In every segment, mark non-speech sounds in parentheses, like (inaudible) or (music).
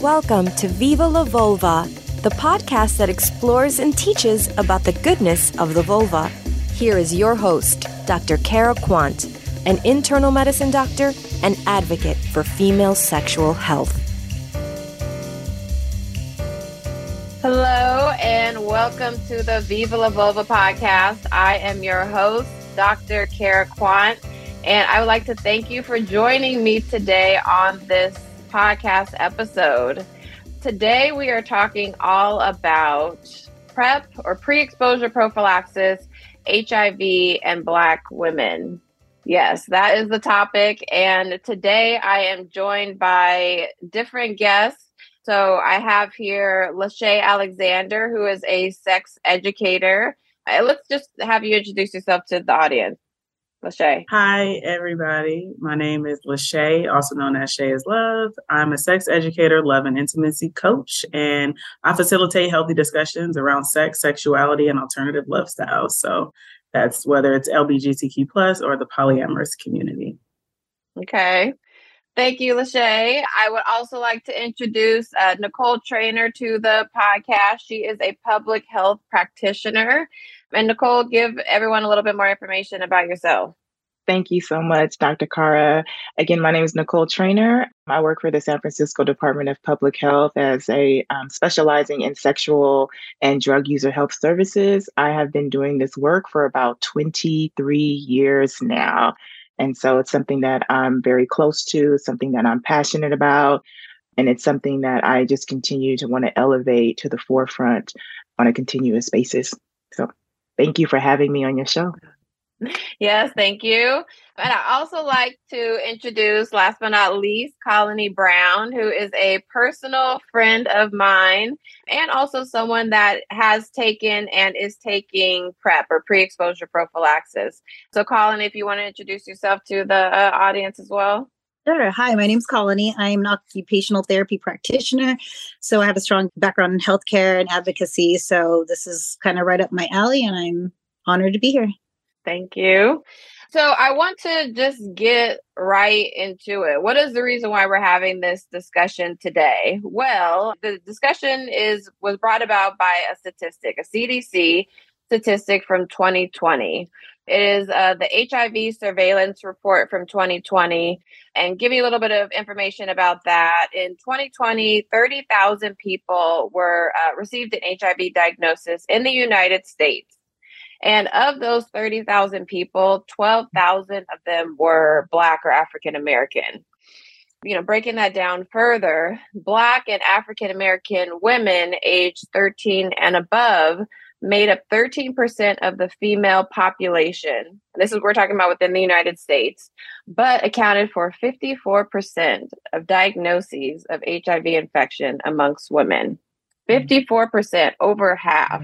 Welcome to Viva la Vulva, the podcast that explores and teaches about the goodness of the vulva. Here is your host, Dr. Cara Quant, an internal medicine doctor and advocate for female sexual health. Hello, and welcome to the Viva la Vulva podcast. I am your host, Dr. Cara Quant, and I would like to thank you for joining me today on this podcast episode. Today, we are talking all about PrEP or pre exposure prophylaxis, HIV, and Black women. Yes, that is the topic. And today I am joined by different guests. So I have here Lashae Alexander, who is a sex educator. Uh, let's just have you introduce yourself to the audience. Lashae. Hi, everybody. My name is Lashae, also known as Shae is Love. I'm a sex educator, love, and intimacy coach, and I facilitate healthy discussions around sex, sexuality, and alternative love styles. So that's whether it's LBGTQ plus or the polyamorous community. Okay. Thank you, Lashae. I would also like to introduce uh, Nikole Trainor to the podcast. She is a public health practitioner and Nikole, give everyone a little bit more information about yourself. Thank you so much, Dr. Cara. Again, my name is Nikole Trainor. I work for the San Francisco Department of Public Health as a um, specializing in sexual and drug user health services. I have been doing this work for about 23 years now. And so it's something that I'm very close to, something that I'm passionate about. And it's something that I just continue to want to elevate to the forefront on a continuous basis. So thank you for having me on your show. Yes, thank you. And I also like to introduce, last but not least, Coloni Brown, who is a personal friend of mine and also someone that has taken and is taking PrEP or pre exposure prophylaxis. So, Coloni, if you want to introduce yourself to the uh, audience as well. Sure. Hi, my name's Coloni. I'm an occupational therapy practitioner. So I have a strong background in healthcare and advocacy. So this is kind of right up my alley, and I'm honored to be here. Thank you. So I want to just get right into it. What is the reason why we're having this discussion today? Well, the discussion is was brought about by a statistic, a CDC statistic from 2020. It is uh, the HIV surveillance report from 2020. And give you a little bit of information about that. In 2020, 30,000 people were uh, received an HIV diagnosis in the United States. And of those 30,000 people, 12,000 of them were Black or African American. You know, breaking that down further, Black and African American women aged 13 and above made up 13% of the female population. This is we're talking about within the United States, but accounted for 54% of diagnoses of HIV infection amongst women. 54%, over half.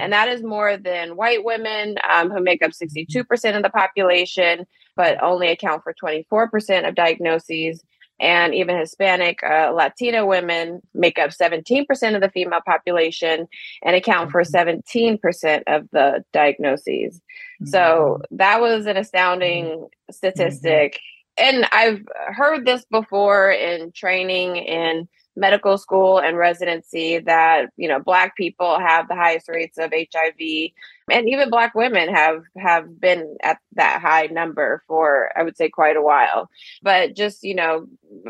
And that is more than white women um, who make up 62% of the population, but only account for 24% of diagnoses and even Hispanic uh, Latina women make up 17% of the female population and account for 17% of the diagnoses. Mm-hmm. So that was an astounding mm-hmm. statistic. Mm-hmm. And I've heard this before in training in medical school and residency that you know black people have the highest rates of hiv and even black women have have been at that high number for i would say quite a while but just you know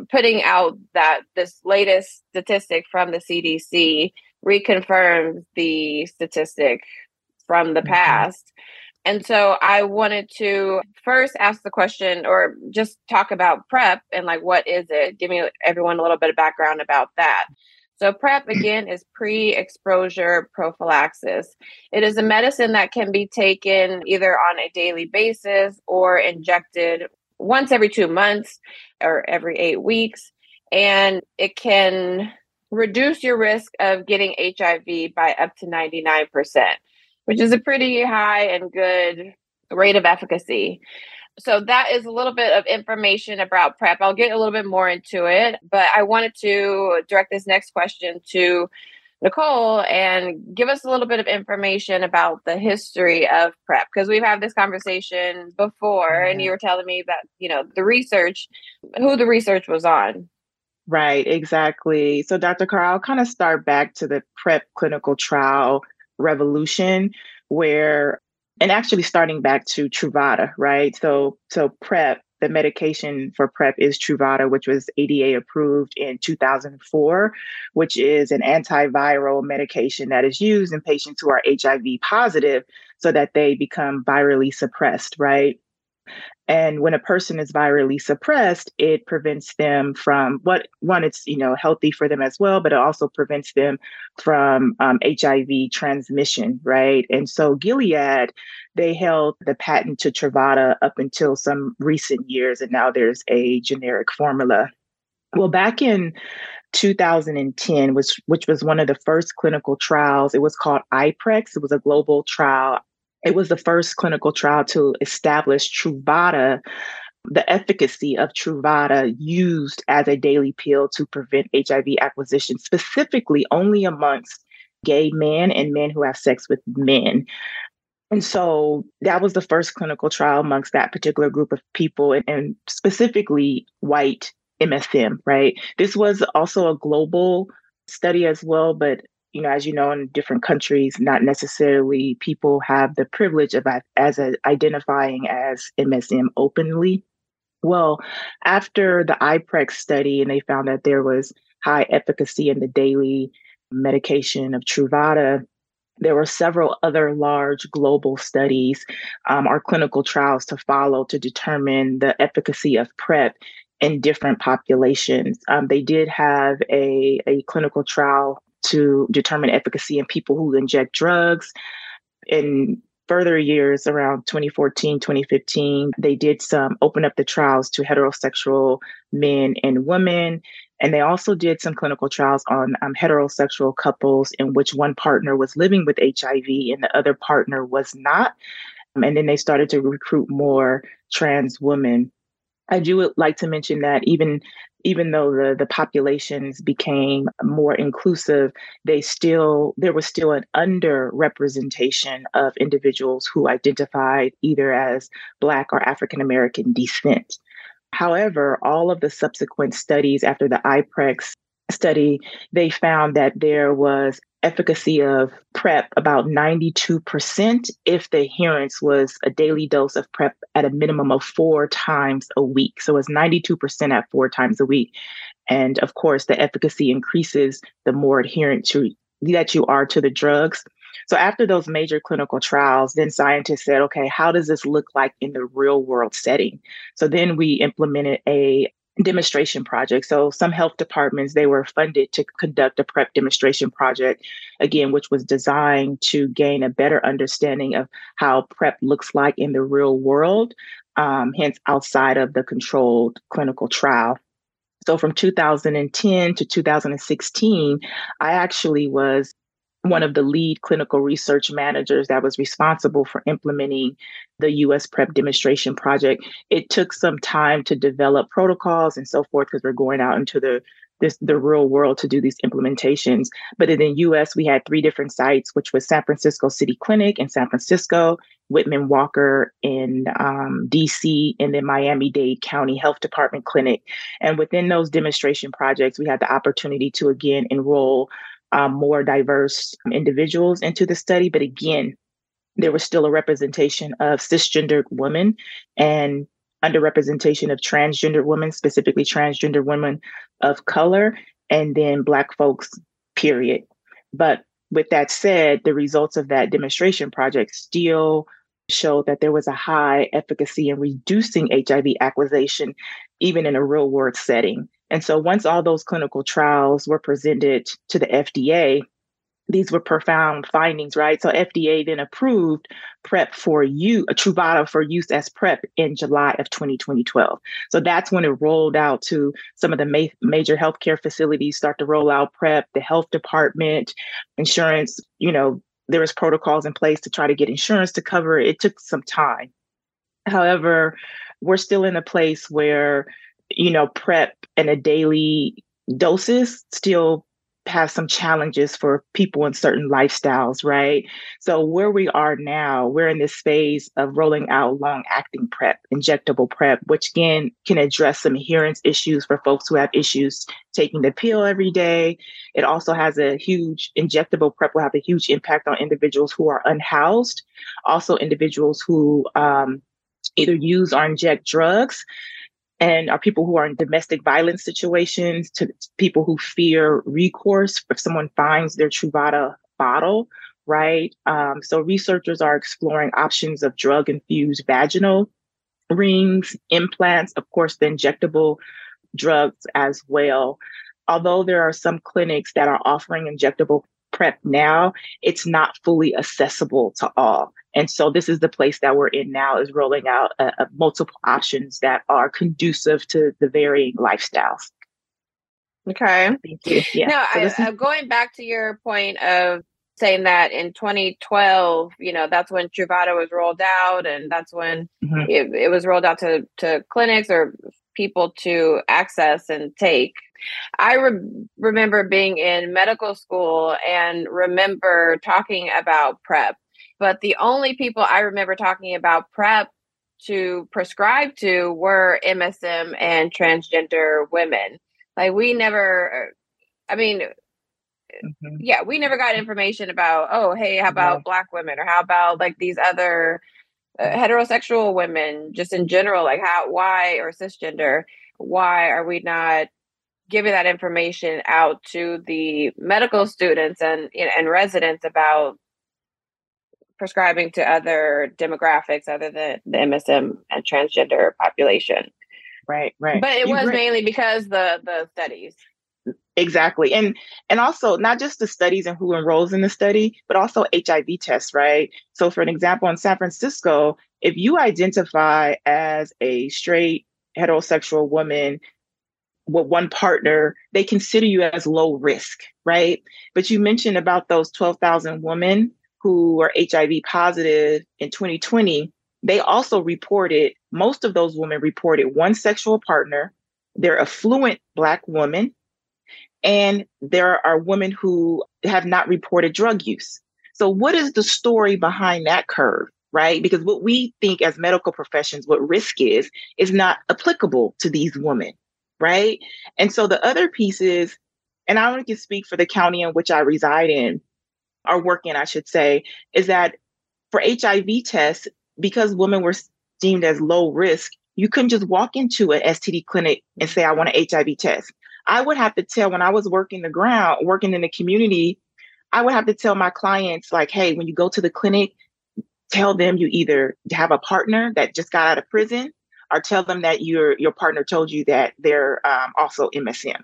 putting out that this latest statistic from the cdc reconfirms the statistic from the mm-hmm. past and so I wanted to first ask the question or just talk about PrEP and like what is it? Give me everyone a little bit of background about that. So PrEP again is pre-exposure prophylaxis. It is a medicine that can be taken either on a daily basis or injected once every 2 months or every 8 weeks and it can reduce your risk of getting HIV by up to 99% which is a pretty high and good rate of efficacy. So that is a little bit of information about PrEP. I'll get a little bit more into it, but I wanted to direct this next question to Nikole and give us a little bit of information about the history of PrEP because we've had this conversation before mm-hmm. and you were telling me that, you know, the research, who the research was on. Right, exactly. So, Dr. Carl, I'll kind of start back to the PrEP clinical trial revolution where and actually starting back to Truvada, right? So so PrEP the medication for PrEP is Truvada, which was FDA approved in 2004, which is an antiviral medication that is used in patients who are HIV positive so that they become virally suppressed, right? And when a person is virally suppressed, it prevents them from what one, it's you know healthy for them as well, but it also prevents them from um, HIV transmission, right? And so Gilead, they held the patent to Truvada up until some recent years, and now there's a generic formula. Well, back in 2010, which which was one of the first clinical trials, it was called iPrEx. It was a global trial it was the first clinical trial to establish Truvada, the efficacy of Truvada used as a daily pill to prevent HIV acquisition, specifically only amongst gay men and men who have sex with men. And so that was the first clinical trial amongst that particular group of people, and, and specifically white MSM, right? This was also a global study as well, but you know, as you know, in different countries, not necessarily people have the privilege of as a, identifying as MSM openly. Well, after the iPrEx study, and they found that there was high efficacy in the daily medication of Truvada, there were several other large global studies um, or clinical trials to follow to determine the efficacy of PrEP in different populations. Um, they did have a, a clinical trial to determine efficacy in people who inject drugs. In further years, around 2014, 2015, they did some open up the trials to heterosexual men and women. And they also did some clinical trials on um, heterosexual couples in which one partner was living with HIV and the other partner was not. Um, and then they started to recruit more trans women. I do like to mention that even even though the, the populations became more inclusive, they still there was still an underrepresentation of individuals who identified either as Black or African American descent. However, all of the subsequent studies after the iPrEx study, they found that there was efficacy of PrEP about 92% if the adherence was a daily dose of PrEP at a minimum of four times a week. So it's 92% at four times a week. And of course, the efficacy increases the more adherent to, that you are to the drugs. So after those major clinical trials, then scientists said, okay, how does this look like in the real world setting? So then we implemented a demonstration project. So some health departments they were funded to conduct a PrEP demonstration project, again, which was designed to gain a better understanding of how PrEP looks like in the real world, um, hence outside of the controlled clinical trial. So from 2010 to 2016, I actually was one of the lead clinical research managers that was responsible for implementing the US PrEP demonstration project. It took some time to develop protocols and so forth because we're going out into the this the real world to do these implementations. But in the US, we had three different sites, which was San Francisco City Clinic in San Francisco, Whitman Walker in um, DC, and then Miami Dade County Health Department Clinic. And within those demonstration projects, we had the opportunity to again enroll um, more diverse individuals into the study. But again, there was still a representation of cisgendered women and underrepresentation of transgender women, specifically transgender women of color, and then Black folks, period. But with that said, the results of that demonstration project still showed that there was a high efficacy in reducing HIV acquisition, even in a real world setting. And so once all those clinical trials were presented to the FDA, these were profound findings, right? So FDA then approved PrEP for you, a Truvada for use as PrEP in July of 2012. So that's when it rolled out to some of the ma- major healthcare facilities start to roll out PrEP, the health department, insurance, you know, there was protocols in place to try to get insurance to cover it. It took some time. However, we're still in a place where you know, PrEP and a daily doses still have some challenges for people in certain lifestyles, right? So, where we are now, we're in this phase of rolling out long acting PrEP, injectable PrEP, which again can address some adherence issues for folks who have issues taking the pill every day. It also has a huge injectable PrEP will have a huge impact on individuals who are unhoused, also individuals who um, either use or inject drugs and are people who are in domestic violence situations to people who fear recourse if someone finds their Truvada bottle, right? Um, so researchers are exploring options of drug infused vaginal rings, implants, of course, the injectable drugs as well. Although there are some clinics that are offering injectable PrEP now, it's not fully accessible to all. And so this is the place that we're in now is rolling out uh, uh, multiple options that are conducive to the varying lifestyles. Okay. Thank you. Yeah. Now, so I, is- uh, going back to your point of saying that in 2012, you know, that's when Truvada was rolled out, and that's when mm-hmm. it, it was rolled out to to clinics or people to access and take. I re- remember being in medical school and remember talking about PrEP but the only people I remember talking about PrEP to prescribe to were MSM and transgender women. Like we never, I mean, mm-hmm. yeah, we never got information about, oh, hey, how about yeah. black women or how about like these other uh, heterosexual women just in general, like how, why, or cisgender, why are we not giving that information out to the medical students and and residents about prescribing to other demographics other than the MSM and transgender population. Right, right. But it you was bring- mainly because the the studies. Exactly. And and also not just the studies and who enrolls in the study, but also HIV tests, right? So for an example, in San Francisco, if you identify as a straight heterosexual woman with one partner, they consider you as low risk, right? But you mentioned about those 12,000 women who were HIV positive in 2020, they also reported, most of those women reported one sexual partner. They're affluent Black women. And there are women who have not reported drug use. So, what is the story behind that curve? Right? Because what we think as medical professions, what risk is, is not applicable to these women. Right. And so the other piece is, and I only can speak for the county in which I reside in, are working, I should say, is that for HIV tests, because women were deemed as low risk, you couldn't just walk into an STD clinic and say, I want an HIV test. I would have to tell when I was working the ground, working in the community, I would have to tell my clients, like, hey, when you go to the clinic, tell them you either have a partner that just got out of prison or tell them that your your partner told you that they're um, also MSM.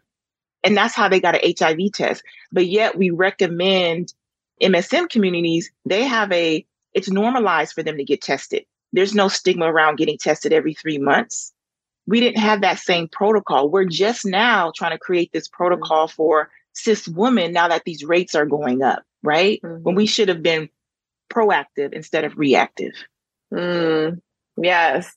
And that's how they got an HIV test. But yet we recommend MSM communities, they have a, it's normalized for them to get tested. There's no stigma around getting tested every three months. We didn't have that same protocol. We're just now trying to create this protocol for cis women now that these rates are going up, right? Mm-hmm. When we should have been proactive instead of reactive. Mm, yes.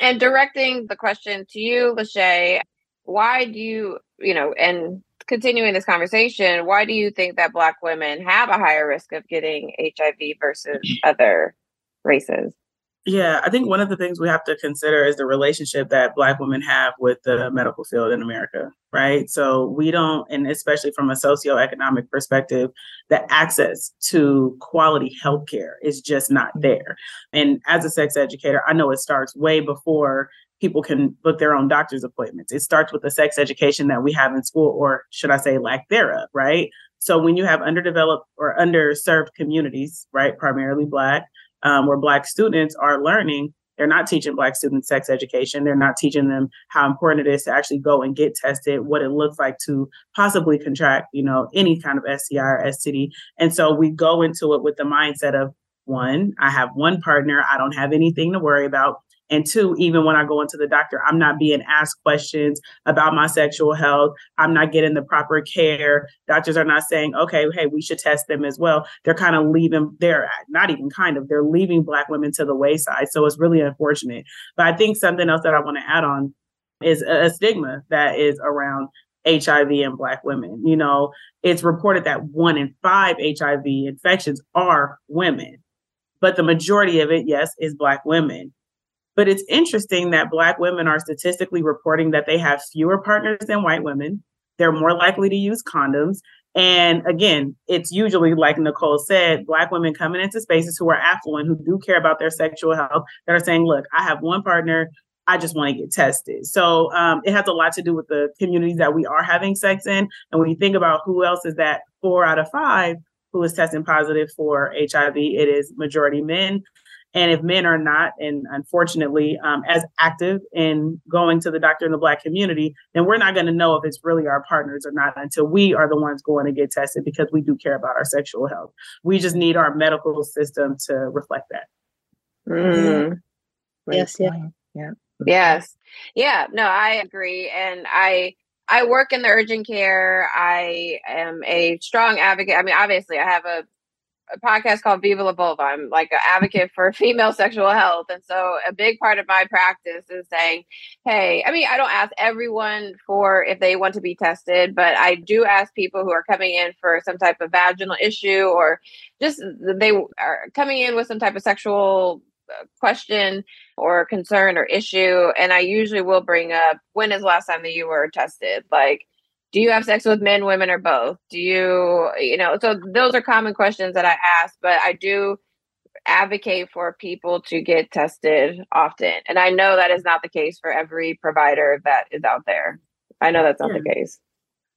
And directing the question to you, Lashae, why do you, you know, and continuing this conversation, why do you think that Black women have a higher risk of getting HIV versus (clears throat) other races? Yeah, I think one of the things we have to consider is the relationship that Black women have with the medical field in America, right? So we don't, and especially from a socioeconomic perspective, the access to quality healthcare is just not mm-hmm. there. And as a sex educator, I know it starts way before people can book their own doctor's appointments. It starts with the sex education that we have in school, or should I say, lack thereof, right? So when you have underdeveloped or underserved communities, right, primarily Black, um, where Black students are learning, they're not teaching Black students sex education. They're not teaching them how important it is to actually go and get tested, what it looks like to possibly contract, you know, any kind of STI or STD. And so we go into it with the mindset of one, I have one partner, I don't have anything to worry about. And two, even when I go into the doctor, I'm not being asked questions about my sexual health. I'm not getting the proper care. Doctors are not saying, okay, hey, we should test them as well. They're kind of leaving, they're not even kind of, they're leaving Black women to the wayside. So it's really unfortunate. But I think something else that I want to add on is a, stigma that is around HIV in Black women. You know, it's reported that one in five HIV infections are women, but the majority of it, yes, is Black women. But it's interesting that Black women are statistically reporting that they have fewer partners than white women. They're more likely to use condoms. And again, it's usually like Nikole said, Black women coming into spaces who are affluent, who do care about their sexual health, that are saying, look, I have one partner. I just want to get tested. So um, it has a lot to do with the communities that we are having sex in. And when you think about who else is that four out of five who is testing positive for HIV, it is majority men. And if men are not, and unfortunately, um, as active in going to the doctor in the Black community, then we're not going to know if it's really our partners or not until we are the ones going to get tested because we do care about our sexual health. We just need our medical system to reflect that. Mm. Yes, yeah. Yeah. Yes. Yeah, no, I agree. And I I work in the urgent care. I am a strong advocate. I mean, obviously I have a a podcast called Viva la Vulva. I'm like an advocate for (laughs) female sexual health. And so a big part of my practice is saying, hey, I mean, I don't ask everyone for if they want to be tested, but I do ask people who are coming in for some type of vaginal issue or just they are coming in with some type of sexual uh, question or concern or issue. And I usually will bring up when is the last time that you were tested? Like, do you have sex with men, women, or both? Do you, you know, so those are common questions that I ask, but I do advocate for people to get tested often. And I know that is not the case for every provider that is out there. I know that's not yeah. the case.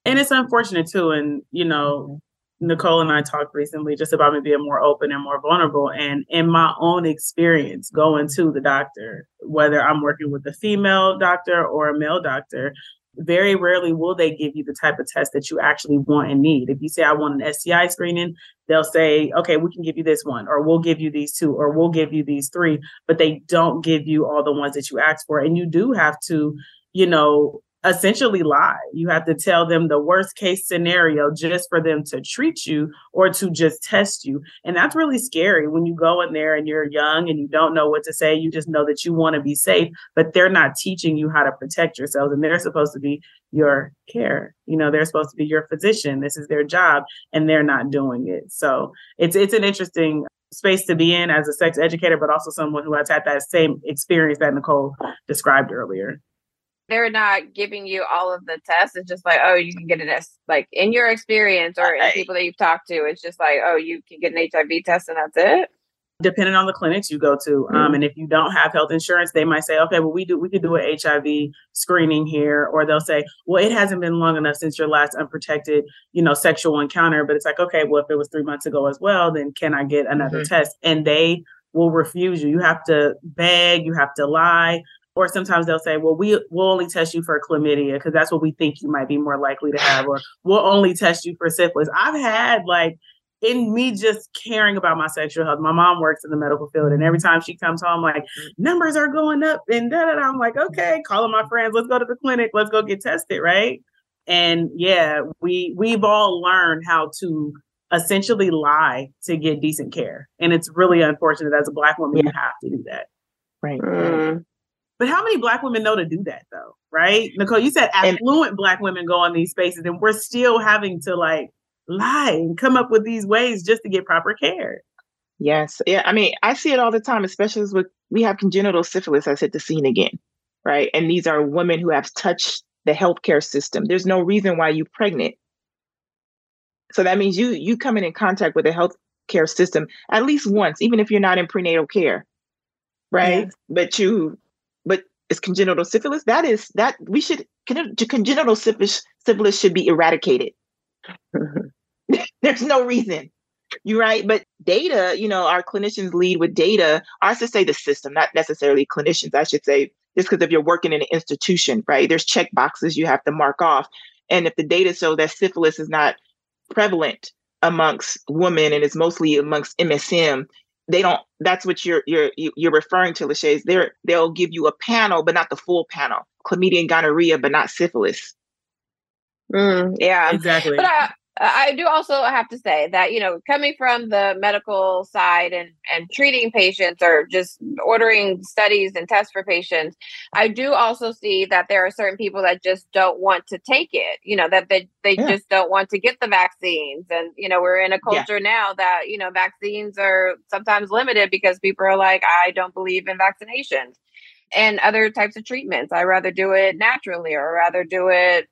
And it's unfortunate too. And, you know, Nikole and I talked recently just about me being more open and more vulnerable. And in my own experience going to the doctor, whether I'm working with a female doctor or a male doctor, very rarely will they give you the type of test that you actually want and need. If you say, I want an STI screening, they'll say, okay, we can give you this one, or we'll give you these two, or we'll give you these three, but they don't give you all the ones that you asked for. And you do have to, you know, essentially lie. You have to tell them the worst case scenario just for them to treat you or to just test you. And that's really scary when you go in there and you're young and you don't know what to say. You just know that you want to be safe, but they're not teaching you how to protect yourselves. And they're supposed to be your care. You know, they're supposed to be your physician. This is their job and they're not doing it. So it's it's an interesting space to be in as a sex educator, but also someone who has had that same experience that Nikole described earlier they're not giving you all of the tests. It's just like, oh, you can get an S. Like in your experience or in people that you've talked to, it's just like, oh, you can get an HIV test and that's it. Depending on the clinics you go to, um, mm-hmm. and if you don't have health insurance, they might say, okay, well, we do we could do an HIV screening here, or they'll say, well, it hasn't been long enough since your last unprotected, you know, sexual encounter. But it's like, okay, well, if it was three months ago as well, then can I get another mm-hmm. test? And they will refuse you. You have to beg, you have to lie or sometimes they'll say, well, we we'll only test you for chlamydia because that's what we think you might be more likely to have, or we'll only test you for syphilis. I've had like in me just caring about my sexual health. My mom works in the medical field, and every time she comes home, like numbers are going up, and da da da. I'm like, okay, calling my friends, let's go to the clinic, let's go get tested, right? And yeah, we we've all learned how to essentially lie to get decent care, and it's really unfortunate as a black woman yeah. you have to do that. Right. Mm. But how many black women know to do that though? Right? Nikole, you said affluent and, black women go on these spaces and we're still having to like lie and come up with these ways just to get proper care. Yes. Yeah. I mean, I see it all the time, especially with we have congenital syphilis has hit the scene again. Right. And these are women who have touched the healthcare system. There's no reason why you're pregnant. So that means you you coming in contact with the healthcare system at least once, even if you're not in prenatal care. Right. Yes. But you it's congenital syphilis. That is that we should congenital syphilis, syphilis should be eradicated. (laughs) There's no reason. You're right. But data, you know, our clinicians lead with data. I should say the system, not necessarily clinicians. I should say just because if you're working in an institution, right? There's check boxes you have to mark off. And if the data show that syphilis is not prevalent amongst women and it's mostly amongst MSM, they don't that's what you're you're you're referring to Lashae. They're they'll give you a panel but not the full panel. Chlamydia and gonorrhea but not syphilis. Mm, yeah. Exactly. But I, I do also have to say that, you know, coming from the medical side and, and treating patients or just ordering studies and tests for patients, I do also see that there are certain people that just don't want to take it, you know, that they, they yeah. just don't want to get the vaccines. And, you know, we're in a culture yeah. now that, you know, vaccines are sometimes limited because people are like, I don't believe in vaccinations and other types of treatments. I rather do it naturally or rather do it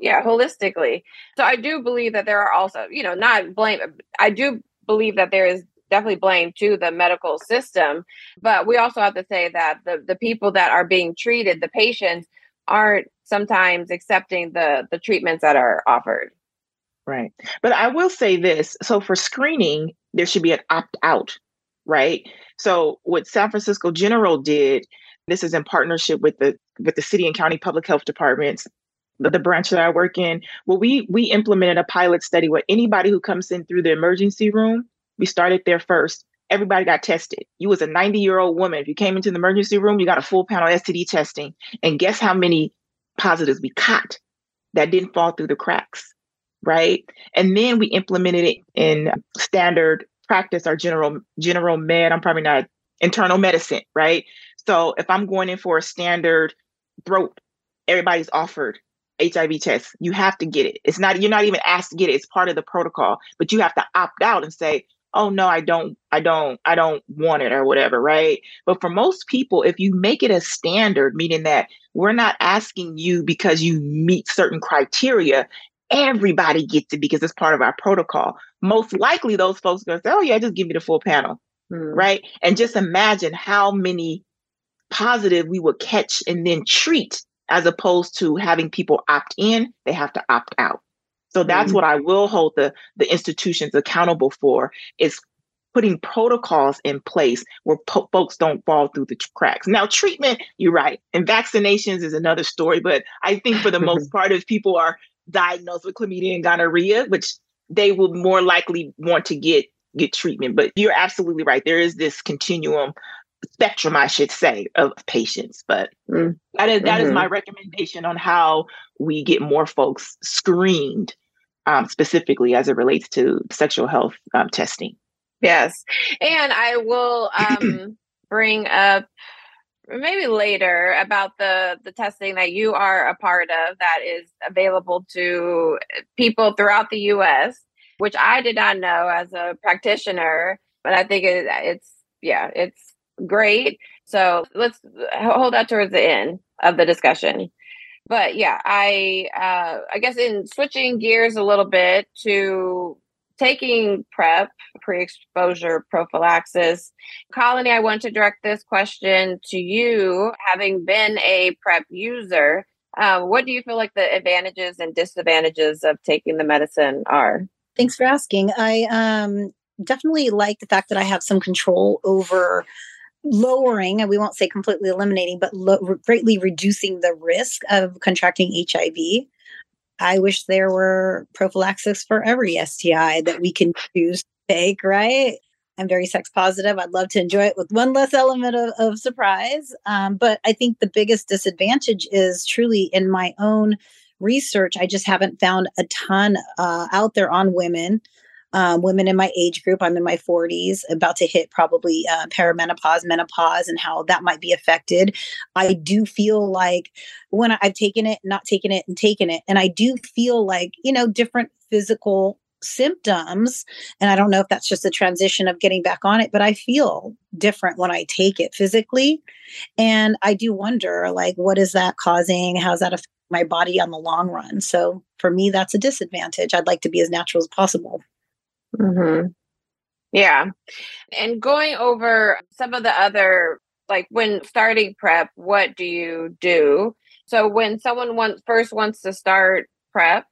yeah holistically. So i do believe that there are also you know not blame i do believe that there is definitely blame to the medical system but we also have to say that the the people that are being treated the patients aren't sometimes accepting the the treatments that are offered. Right. But i will say this so for screening there should be an opt out right? So what san francisco general did this is in partnership with the with the city and county public health departments the, the branch that I work in, well, we we implemented a pilot study where anybody who comes in through the emergency room, we started there first. Everybody got tested. You was a 90 year old woman. If you came into the emergency room, you got a full panel STD testing. And guess how many positives we caught that didn't fall through the cracks, right? And then we implemented it in standard practice, our general general med. I'm probably not internal medicine, right? So if I'm going in for a standard throat, everybody's offered HIV test. You have to get it. It's not you're not even asked to get it. It's part of the protocol, but you have to opt out and say, "Oh no, I don't I don't I don't want it or whatever," right? But for most people, if you make it a standard, meaning that we're not asking you because you meet certain criteria, everybody gets it because it's part of our protocol. Most likely those folks are going to say, "Oh yeah, just give me the full panel." Hmm. Right? And just imagine how many positive we would catch and then treat as opposed to having people opt in, they have to opt out. So that's mm-hmm. what I will hold the, the institutions accountable for is putting protocols in place where po- folks don't fall through the cracks. Now, treatment, you're right, and vaccinations is another story. But I think for the most (laughs) part, if people are diagnosed with chlamydia and gonorrhea, which they will more likely want to get get treatment. But you're absolutely right. There is this continuum spectrum, I should say, of patients. But mm. that is that mm-hmm. is my recommendation on how we get more folks screened, um, specifically as it relates to sexual health um, testing. Yes, and I will um, (clears throat) bring up maybe later about the the testing that you are a part of that is available to people throughout the U.S., which I did not know as a practitioner. But I think it, it's yeah, it's great. So let's hold that towards the end of the discussion. But yeah, I uh, I guess in switching gears a little bit to taking PrEP, pre-exposure prophylaxis. Coloni, I want to direct this question to you, having been a PrEP user. Uh, what do you feel like the advantages and disadvantages of taking the medicine are? Thanks for asking. I um, definitely like the fact that I have some control over lowering, and we won't say completely eliminating, but lo- greatly reducing the risk of contracting HIV. I wish there were prophylaxis for every STI that we can choose to take, right? I'm very sex positive. I'd love to enjoy it with one less element of, of surprise. Um, but I think the biggest disadvantage is truly in my own research. I just haven't found a ton uh, out there on women um, women in my age group. I'm in my 40s, about to hit probably uh, perimenopause, menopause, and how that might be affected. I do feel like when I've taken it, not taken it, and taken it, and I do feel like, you know, different physical symptoms and i don't know if that's just a transition of getting back on it but i feel different when i take it physically and i do wonder like what is that causing how's that affect my body on the long run so for me that's a disadvantage i'd like to be as natural as possible Mm-hmm. Yeah. And going over some of the other, like when starting PrEP, what do you do? So when someone wants first wants to start PrEP,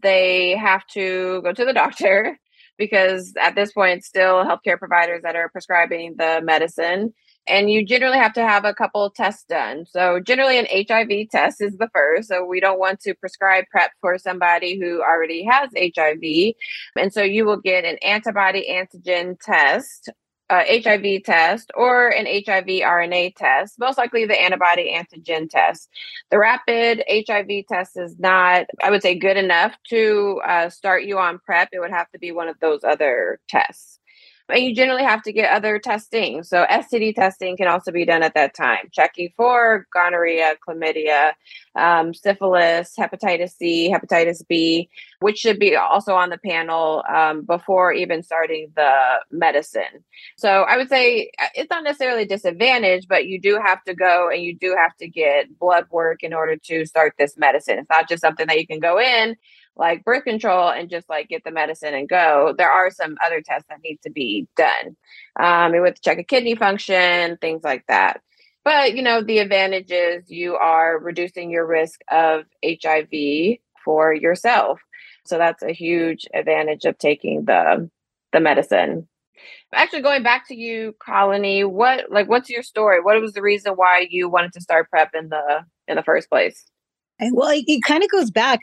they have to go to the (laughs) doctor because at this point, still healthcare providers that are prescribing the medicine and you generally have to have a couple tests done. So generally an HIV test is the first. So we don't want to prescribe PrEP for somebody who already has HIV. And so you will get an antibody antigen test HIV test or an HIV RNA test, most likely the antibody antigen test. The rapid HIV test is not, I would say, good enough to uh, start you on PrEP. It would have to be one of those other tests. And you generally have to get other testing. So STD testing can also be done at that time, checking for gonorrhea, chlamydia, um, syphilis, hepatitis C, hepatitis B, which should be also on the panel um, before even starting the medicine. So I would say uh, it's not necessarily a disadvantage, but you do have to go and you do have to get blood work in order to start this medicine. It's not just something that you can go in like birth control and just like get the medicine and go. There are some other tests that need to be done. Um, with check a kidney function, things like that. But you know, the advantage is you are reducing your risk of HIV for yourself. So that's a huge advantage of taking the the medicine. Actually, going back to you, Coloni, what like what's your story? What was the reason why you wanted to start prep in the in the first place? Well, it, it kind of goes back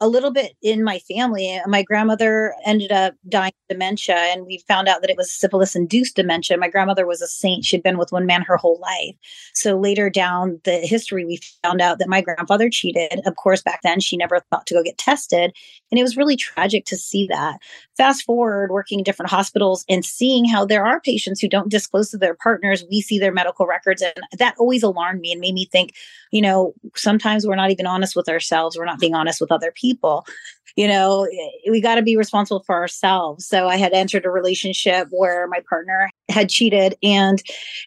a little bit in my family. Eh, my grandmother ended up dying of dementia, and we found out that it was syphilis induced dementia. My grandmother was a saint. She'd been with one man her whole life. So later down the history, we found out that my grandfather cheated. Of course, back then, she never thought to go get tested. And it was really tragic to see that. Fast forward, working in different hospitals and seeing how there are patients who don't disclose to their partners. We see their medical records, and that always alarmed me and made me think, you know, sometimes we're not even honest with ourselves. We're not being honest with other people. You know, we got to be responsible for ourselves. So I had entered a relationship where my partner had cheated. And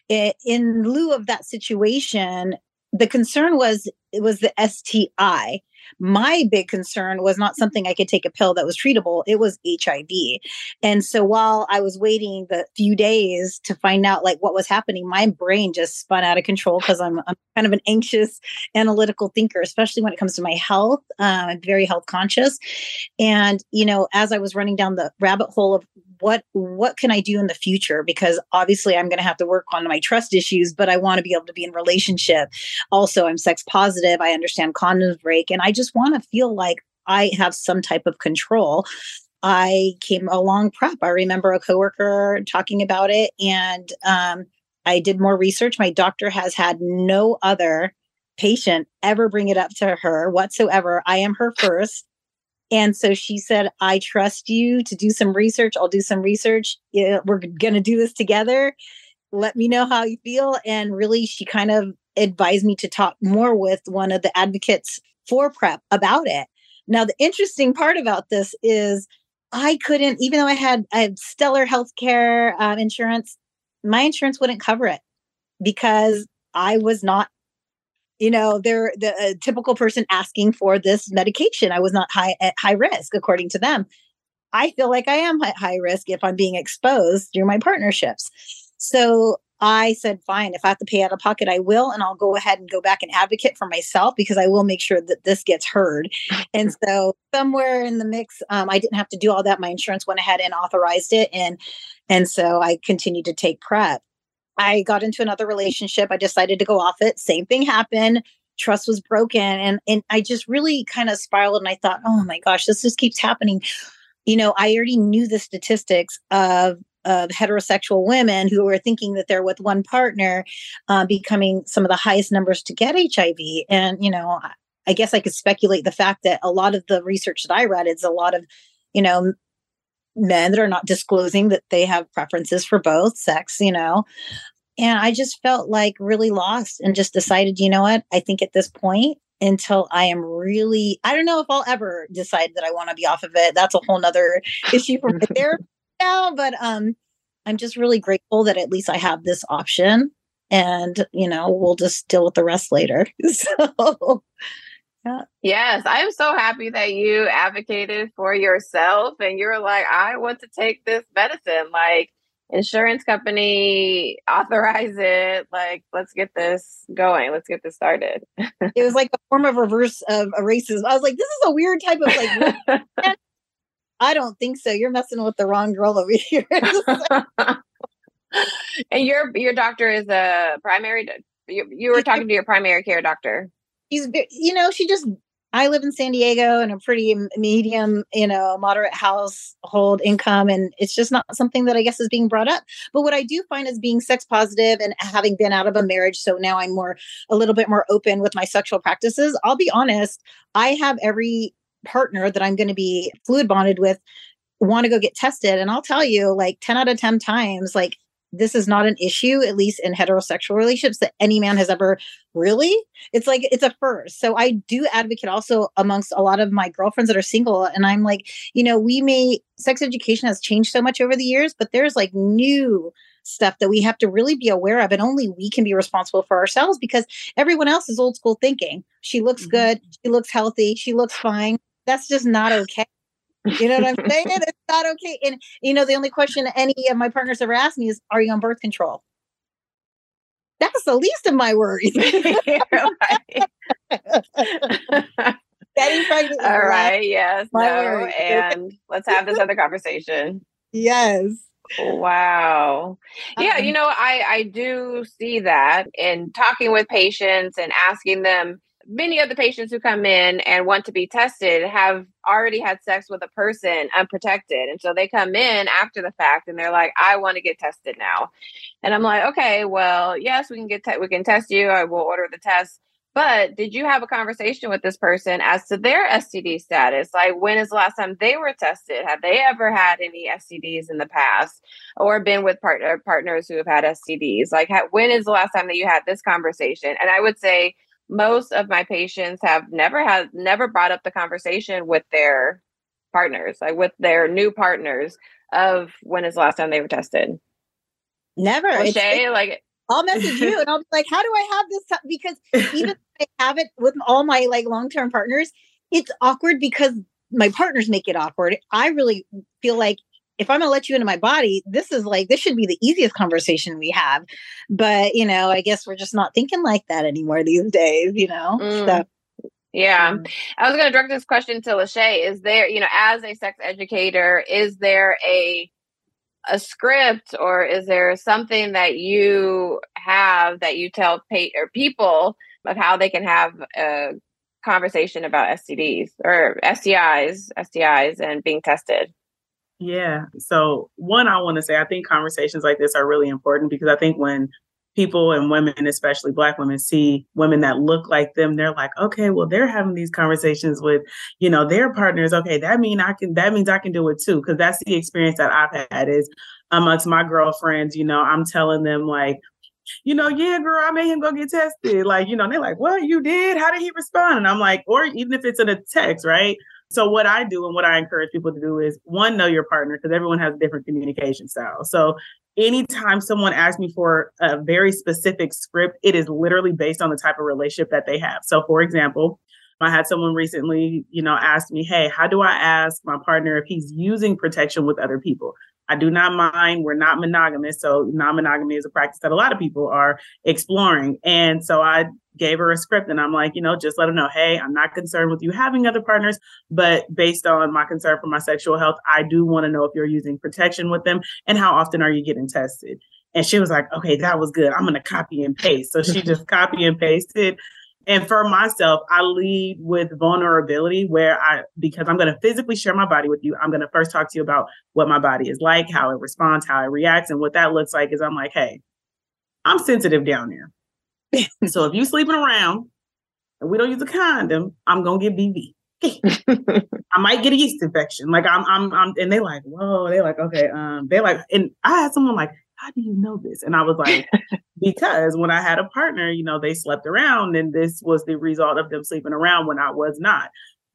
it, in lieu of that situation, the concern was it was the STI my big concern was not something I could take a pill that was treatable, it was HIV. And so while I was waiting the few days to find out like what was happening, my brain just spun out of control because I'm, I'm kind of an anxious analytical thinker, especially when it comes to my health. Uh, I'm very health conscious. And, you know, as I was running down the rabbit hole of what what can I do in the future? Because obviously I'm going to have to work on my trust issues, but I want to be able to be in relationship. Also, I'm sex positive. I understand condoms break, and I just want to feel like I have some type of control. I came along prep. I remember a coworker talking about it, and um, I did more research. My doctor has had no other patient ever bring it up to her whatsoever. I am her first. And so she said, I trust you to do some research. I'll do some research. We're going to do this together. Let me know how you feel. And really, she kind of advised me to talk more with one of the advocates for PrEP about it. Now, the interesting part about this is I couldn't, even though I had, I had stellar healthcare uh, insurance, my insurance wouldn't cover it because I was not you know they're the typical person asking for this medication. I was not high at high risk according to them. I feel like i am at high risk if i'm being exposed through my partnerships. So i said fine if i have to pay out of pocket i will and i'll go ahead and go back and advocate for myself because i will make sure that this gets heard and (laughs) so somewhere in the mix um, i didn't have to do all that my insurance went ahead and authorized it and and so i continued to take prep I got into another relationship. I decided to go off it. Same thing happened. Trust was broken. And, and I just really kind of spiraled and I thought, oh my gosh, this just keeps happening. You know, I already knew the statistics of of heterosexual women who are thinking that they're with one partner uh, becoming some of the highest numbers to get HIV. And, you know, I guess I could speculate the fact that a lot of the research that I read is a lot of, you know, men that are not disclosing that they have preferences for both sex, you know. And I just felt like really lost and just decided, you know what? I think at this point, until I am really, I don't know if I'll ever decide that I want to be off of it. That's a whole nother issue for my (laughs) therapist now. But um, I'm just really grateful that at least I have this option. And, you know, we'll just deal with the rest later. (laughs) So yeah. Yes, I'm so happy that you advocated for yourself and you're like, I want to take this medicine. Like, insurance company authorize it. Like, let's get this going. Let's get this started. it was like a form of reverse of a racism. I was like, this is a weird type of like. (laughs) (laughs) I don't think so. You're messing with the wrong girl over (laughs) here. (laughs) and your your doctor is a primary. You, you were talking to your primary care doctor she's you know she just I live in San Diego in a pretty medium, you know, moderate household income, and it's just not something that I guess is being brought up. But what I do find is being sex positive and having been out of a marriage, so now I'm more a little bit more open with my sexual practices. I'll be honest, I have every partner that I'm going to be fluid bonded with want to go get tested and I'll tell you like 10 out of 10 times like this is not an issue, at least in heterosexual relationships, that any man has ever really. It's like it's a first. So I do advocate also amongst a lot of my girlfriends that are single. And I'm like, you know, we may, sex education has changed so much over the years, but there's like new stuff that we have to really be aware of. And only we can be responsible for ourselves because everyone else is old school thinking. She looks mm-hmm. good. She looks healthy. She looks fine. That's just not okay. You know what I'm saying? (laughs) It's not okay. And you know, the only question any of my partners ever asked me is, "Are you on birth control?" That's the least of my worries. (laughs) (laughs) Getting pregnant. All right. Yes. No. Worries. And let's have this other conversation. Yes. Wow. Yeah, um, you know, I I do see that in talking with patients and asking them many of the patients who come in and want to be tested have already had sex with a person unprotected. And so they come in after the fact and they're like, I want to get tested now. And I'm like, okay, well, yes, we can get, te- we can test you. I will order the test. But did you have a conversation with this person as to their STD status? Like, when is the last time they were tested? Have they ever had any STDs in the past or been with partner partners who have had STDs? Like, ha- when is the last time that you had this conversation? And I would say most of my patients have never had never brought up the conversation with their partners, like with their new partners of when is the last time they were tested. Never. Shae, like I'll message you and I'll be like, how do I have this? Because (laughs) even if I have it with all my like long-term partners, it's awkward because my partners make it awkward. I really feel like if I'm going to let you into my body, this is like, this should be the easiest conversation we have. But, you know, I guess we're just not thinking like that anymore these days, you know? Mm. So. Yeah. Mm. I was going to direct this question to Lashae. Is there, you know, as a sex educator, is there a a script or is there something that you have that you tell pay, or people of how they can have a conversation about STDs or STIs, STIs and being tested? Yeah. So, one, I want to say I think conversations like this are really important because I think when people and women, especially Black women, see women that look like them, they're like, okay, well, they're having these conversations with, you know, their partners. Okay, that mean I can. That means I can do it too, because that's the experience that I've had is amongst my girlfriends. You know, I'm telling them like, you know, yeah, girl, I made him go get tested. Like, you know, they're like, what you did? How did he respond? And I'm like, or even if it's in a text, right? So what I do and what I encourage people to do is one, know your partner because everyone has a different communication styles. So anytime someone asks me for a very specific script, it is literally based on the type of relationship that they have. So for example, I had someone recently, you know, ask me, "Hey, how do I ask my partner if he's using protection with other people?" I do not mind. We're not monogamous. So non monogamy is a practice that a lot of people are exploring. And so I gave her a script and I'm like, you know, just let her know, hey, I'm not concerned with you having other partners, but based on my concern for my sexual health, I do want to know if you're using protection with them and how often are you getting tested. And she was like, okay, that was good. I'm going to copy and paste. So she just (laughs) copy and pasted and for myself, I lead with vulnerability where I, because I'm going to physically share my body with you, I'm going to first talk to you about what my body is like, how it responds, how it reacts. And what that looks like is I'm like, hey, I'm sensitive down there. (laughs) so if you sleeping around and we don't use a condom, I'm going to get BV. (laughs) I might get a yeast infection. Like I'm, I'm, I'm, and they like, whoa, they're like, okay, um, they're like, and I had someone like, how do you know this? And I was like, (laughs) because when I had a partner, you know, they slept around and this was the result of them sleeping around when I was not.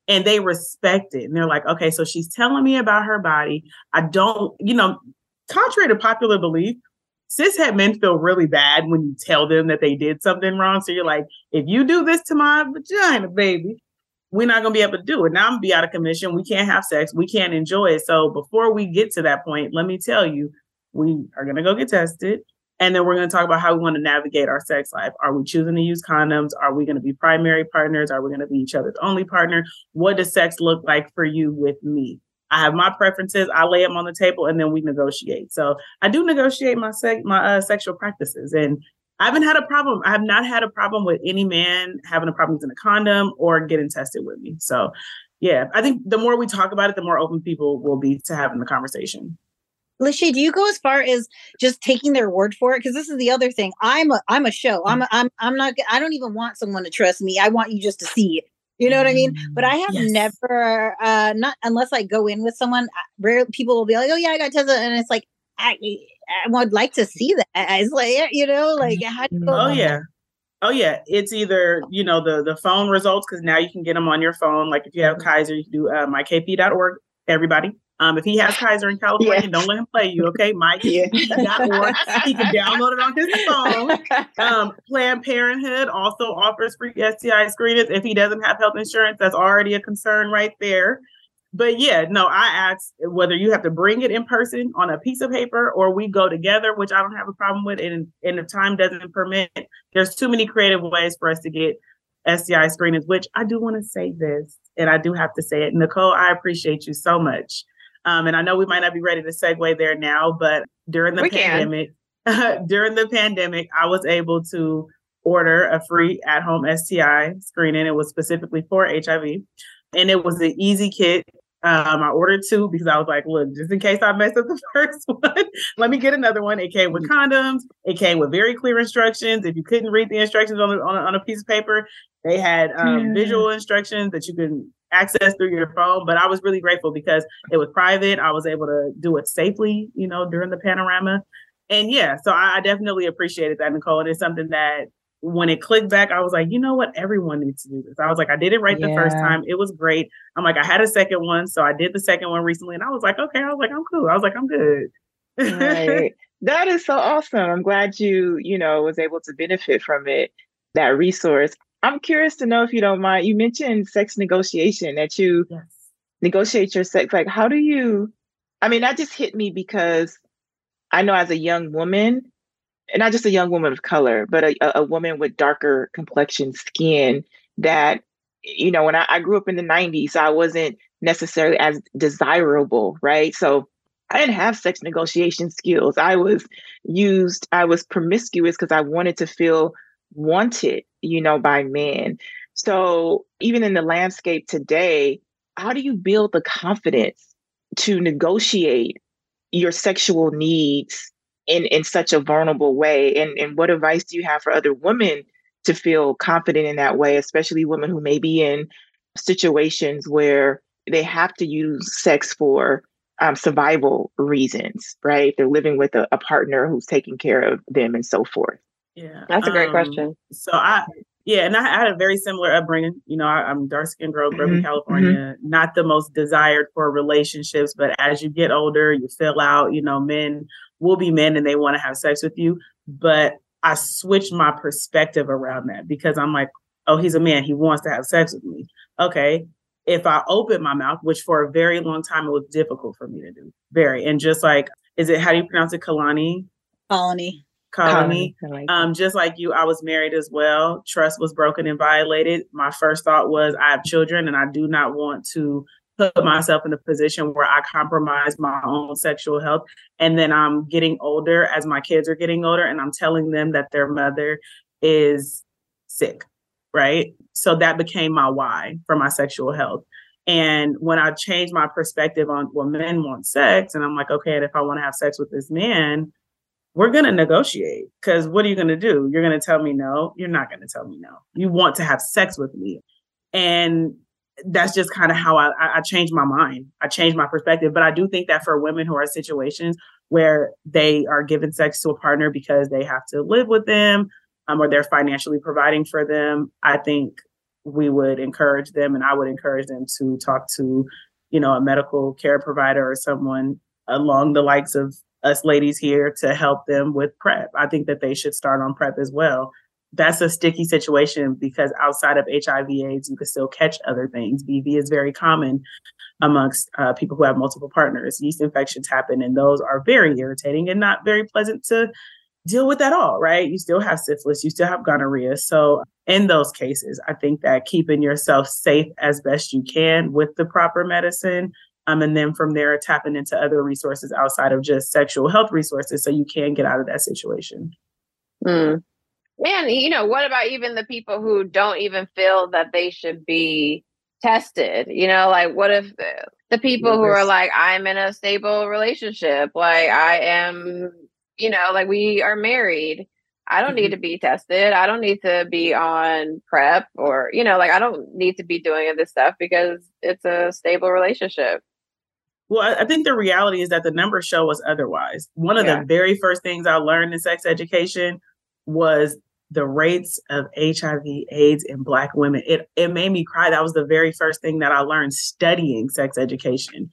And they respect it. And they're like, okay, so she's telling me about her body. I don't, you know, contrary to popular belief, cishet men feel really bad when you tell them that they did something wrong. So you're like, if you do this to my vagina, baby, we're not gonna be able to do it. Now I'm gonna be out of commission. We can't have sex. We can't enjoy it. So before we get to that point, let me tell you, we are to go get tested. And then we're going to talk about how we want to navigate our sex life. Are we choosing to use condoms? Are we going to be primary partners? Are we going to be each other's only partner? What does sex look like for you with me? I have my preferences. I lay them on the table, and then we negotiate. So I do negotiate my my uh, sexual practices, and I haven't had a problem. I have not had a problem with any man having a problem using a condom or getting tested with me. So, yeah, I think the more we talk about it, the more open people will be to having the conversation. Lashae, do you go as far as just taking their word for it? Because this is the other thing. I'm a I'm a show. I'm a, I'm I'm not. I don't even want someone to trust me. I want you just to see it. You know what I mean? But I have yes. never, uh not unless I go in with someone. Rare people will be like, "Oh yeah, I got tested," and it's like, I I would like to see that. It's like you know, like how do you Oh yeah. Oh yeah, it's either you know the the phone results because now you can get them on your phone. Like if you have mm-hmm. Kaiser, you can do uh, mykp.org. Everybody, um, if he has Kaiser in California, yeah. don't let him play you, okay? Mike, yeah. he can download it on his phone. (laughs) Um, Planned Parenthood also offers free STI screenings. If he doesn't have health insurance, that's already a concern right there. But yeah, no, I asked whether you have to bring it in person on a piece of paper or we go together, which I don't have a problem with. And, and if time doesn't permit, there's too many creative ways for us to get STI screenings, which I do want to say this, and I do have to say it. Nikole, I appreciate you so much um, and I know we might not be ready to segue there now, but during the we pandemic, (laughs) during the pandemic, I was able to order a free at-home STI screening. It was specifically for HIV, and it was an easy kit. Um, I ordered two because I was like, look, just in case I mess up the (laughs) first one, let me get another one. It came with condoms. It came with very clear instructions. If you couldn't read the instructions on, the, on, a, on a piece of paper, they had um, yeah. visual instructions that you can access through your phone. But I was really grateful because it was private. I was able to do it safely, you know, during the panorama. And yeah, so I, I definitely appreciated that, Nikole. And it's something that when it clicked back, I was like, you know what? Everyone needs to do this. I was like, I did it right yeah. the first time. It was great. I'm like, I had a second one. So I did the second one recently. And I was like, okay. I was like, I'm cool. I was like, I'm good. right. (laughs) That is so awesome. I'm glad you, you know, was able to benefit from it, that resource. I'm curious to know if you don't mind. You mentioned sex negotiation that you yes. negotiate your sex. Like, how do you? I mean, that just hit me because I know as a young woman, not just a young woman of color, but a, a woman with darker complexion skin, that you know, when I, I grew up in the '90s, I wasn't necessarily as desirable, right? So I didn't have sex negotiation skills. I was used, I was promiscuous because I wanted to feel wanted, you know, by men. So even in the landscape today, how do you build the confidence to negotiate your sexual needs in, in such a vulnerable way? And, and what advice do you have for other women to feel confident in that way, especially women who may be in situations where they have to use sex for um, survival reasons, right? They're living with a, a partner who's taking care of them and so forth. Yeah, that's a great um, question. So I, yeah, and I had a very similar upbringing. You know, I, am dark skinned girl, grew up in mm-hmm, California, mm-hmm. not the most desired for relationships, but as you get older, you fill out. You know, men will be men and they want to have sex with you, but I switched my perspective around that because I'm like, oh, he's a man, he wants to have sex with me. Okay, if I open my mouth, which for a very long time it was difficult for me to do, very, and just like, is it how do you pronounce it, Kalani? Coloni Coloni. um, just like you, I was married as well. Trust was broken and violated. My first thought was, I have children and I do not want to put myself in a position where I compromise my own sexual health. And then I'm getting older as my kids are getting older and I'm telling them that their mother is sick. Right. So that became my why for my sexual health. And when I changed my perspective on well, men want sex, and I'm like, okay, and if I want to have sex with this man, we're going to negotiate because what are you going to do? You're going to tell me no. You're not going to tell me no. You want to have sex with me. And that's just kind of how I, I changed my mind. I changed my perspective. But I do think that for women who are in situations where they are giving sex to a partner because they have to live with them um, or they're financially providing for them, I think we would encourage them and I would encourage them to talk to, you know, a medical care provider or someone along the likes of us ladies here to help them with PrEP. I think that they should start on PrEP as well. That's a sticky situation because outside of HIV AIDS, you can still catch other things. BV is very common amongst uh, people who have multiple partners. Yeast infections happen, and those are very irritating and not very pleasant to deal with at all, right? You still have syphilis, you still have gonorrhea. So, in those cases, I think that keeping yourself safe as best you can with the proper medicine um, and then from there, tapping into other resources outside of just sexual health resources so you can get out of that situation. Mm. And you know, what about even the people who don't even feel that they should be tested? You know, like what if the, the people who are like, I'm in a stable relationship, like I am, you know, like we are married. I don't mm-hmm. need to be tested. I don't need to be on PrEP or, you know, like I don't need to be doing this stuff because it's a stable relationship. Well, I think the reality is that the numbers show us otherwise. One of yeah. the very first things I learned in sex education was the rates of HIV AIDS in black women. It it made me cry. That was the very first thing that I learned studying sex education.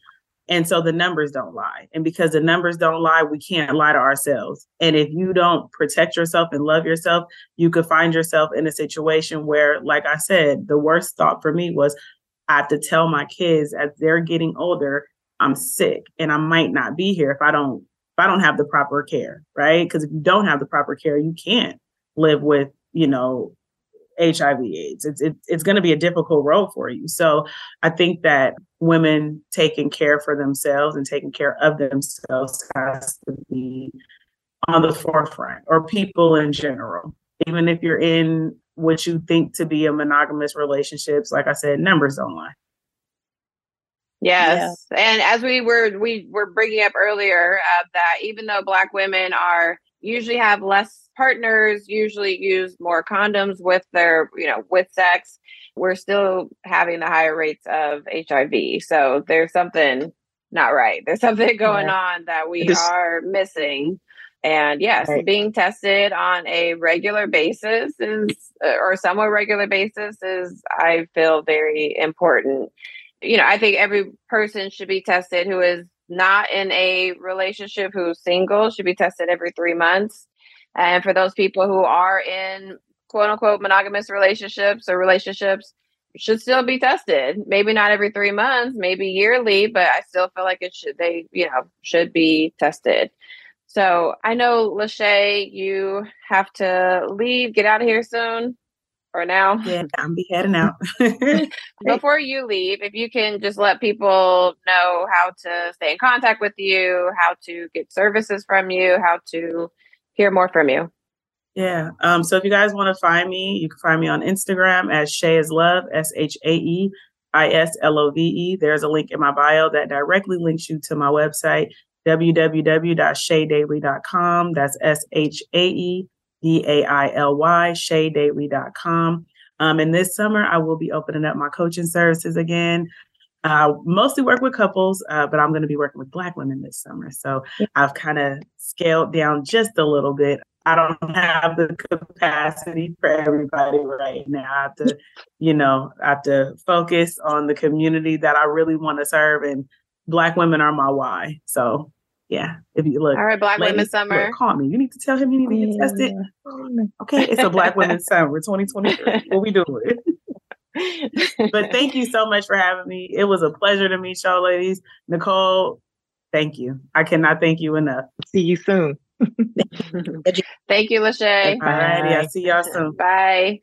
And so the numbers don't lie. And because the numbers don't lie, we can't lie to ourselves. And if you don't protect yourself and love yourself, you could find yourself in a situation where, like I said, the worst thought for me was I have to tell my kids as they're getting older, I'm sick and I might not be here if I don't if I don't have the proper care, right? Because if you don't have the proper care, you can't live with, you know, HIV AIDS. It's it, it's going to be a difficult role for you. So I think that women taking care for themselves and taking care of themselves has to be on the forefront, or people in general. Even if you're in what you think to be a monogamous relationships, like I said, numbers don't lie. Yes, yeah. and as we were we were bringing up earlier, uh, that even though Black women are usually have less partners usually use more condoms with their, you know, with sex, we're still having the higher rates of HIV. So there's something not right. There's (laughs) something going on that we are missing. And yes, right. being tested on a regular basis is, uh, or somewhat regular basis is, I feel very important. You know, I think every person should be tested who is not in a relationship who's single should be tested every three months and for those people who are in quote unquote monogamous relationships or relationships, should still be tested. Maybe not every three months, maybe yearly, but I still feel like it should they, you know, should be tested. So I know Lashae, you have to leave, get out of here soon or now. (laughs) Yeah, I'm be heading out. (laughs) Before you leave, if you can just let people know how to stay in contact with you, how to get services from you, how to hear more from you. Yeah. Um, so if you guys want to find me, you can find me on Instagram as Shae is Love, S H A E I S L O V E. There's a link in my bio that directly links you to my website, www.shaedaily.com. That's S H A E D A I L Y, shaedaily.com. Um, and this summer, I will be opening up my coaching services again. I mostly work with couples, uh, but I'm going to be working with Black women this summer. So I've kind of scaled down just a little bit. I don't have the capacity for everybody right now. I have to, you know, I have to focus on the community that I really want to serve, and Black women are my why. So yeah, if you look, all right, Black ladies, Women Summer, look, call me. You need to tell him you need to get tested. Okay, it's a Black Women (laughs) Summer 2023. What we doing? (laughs) but thank you so much for having me. It was a pleasure to meet y'all, ladies. Nikole, thank you. I cannot thank you enough. See you soon. thank you, Lashae. All righty. I'll see y'all soon. (laughs) Bye.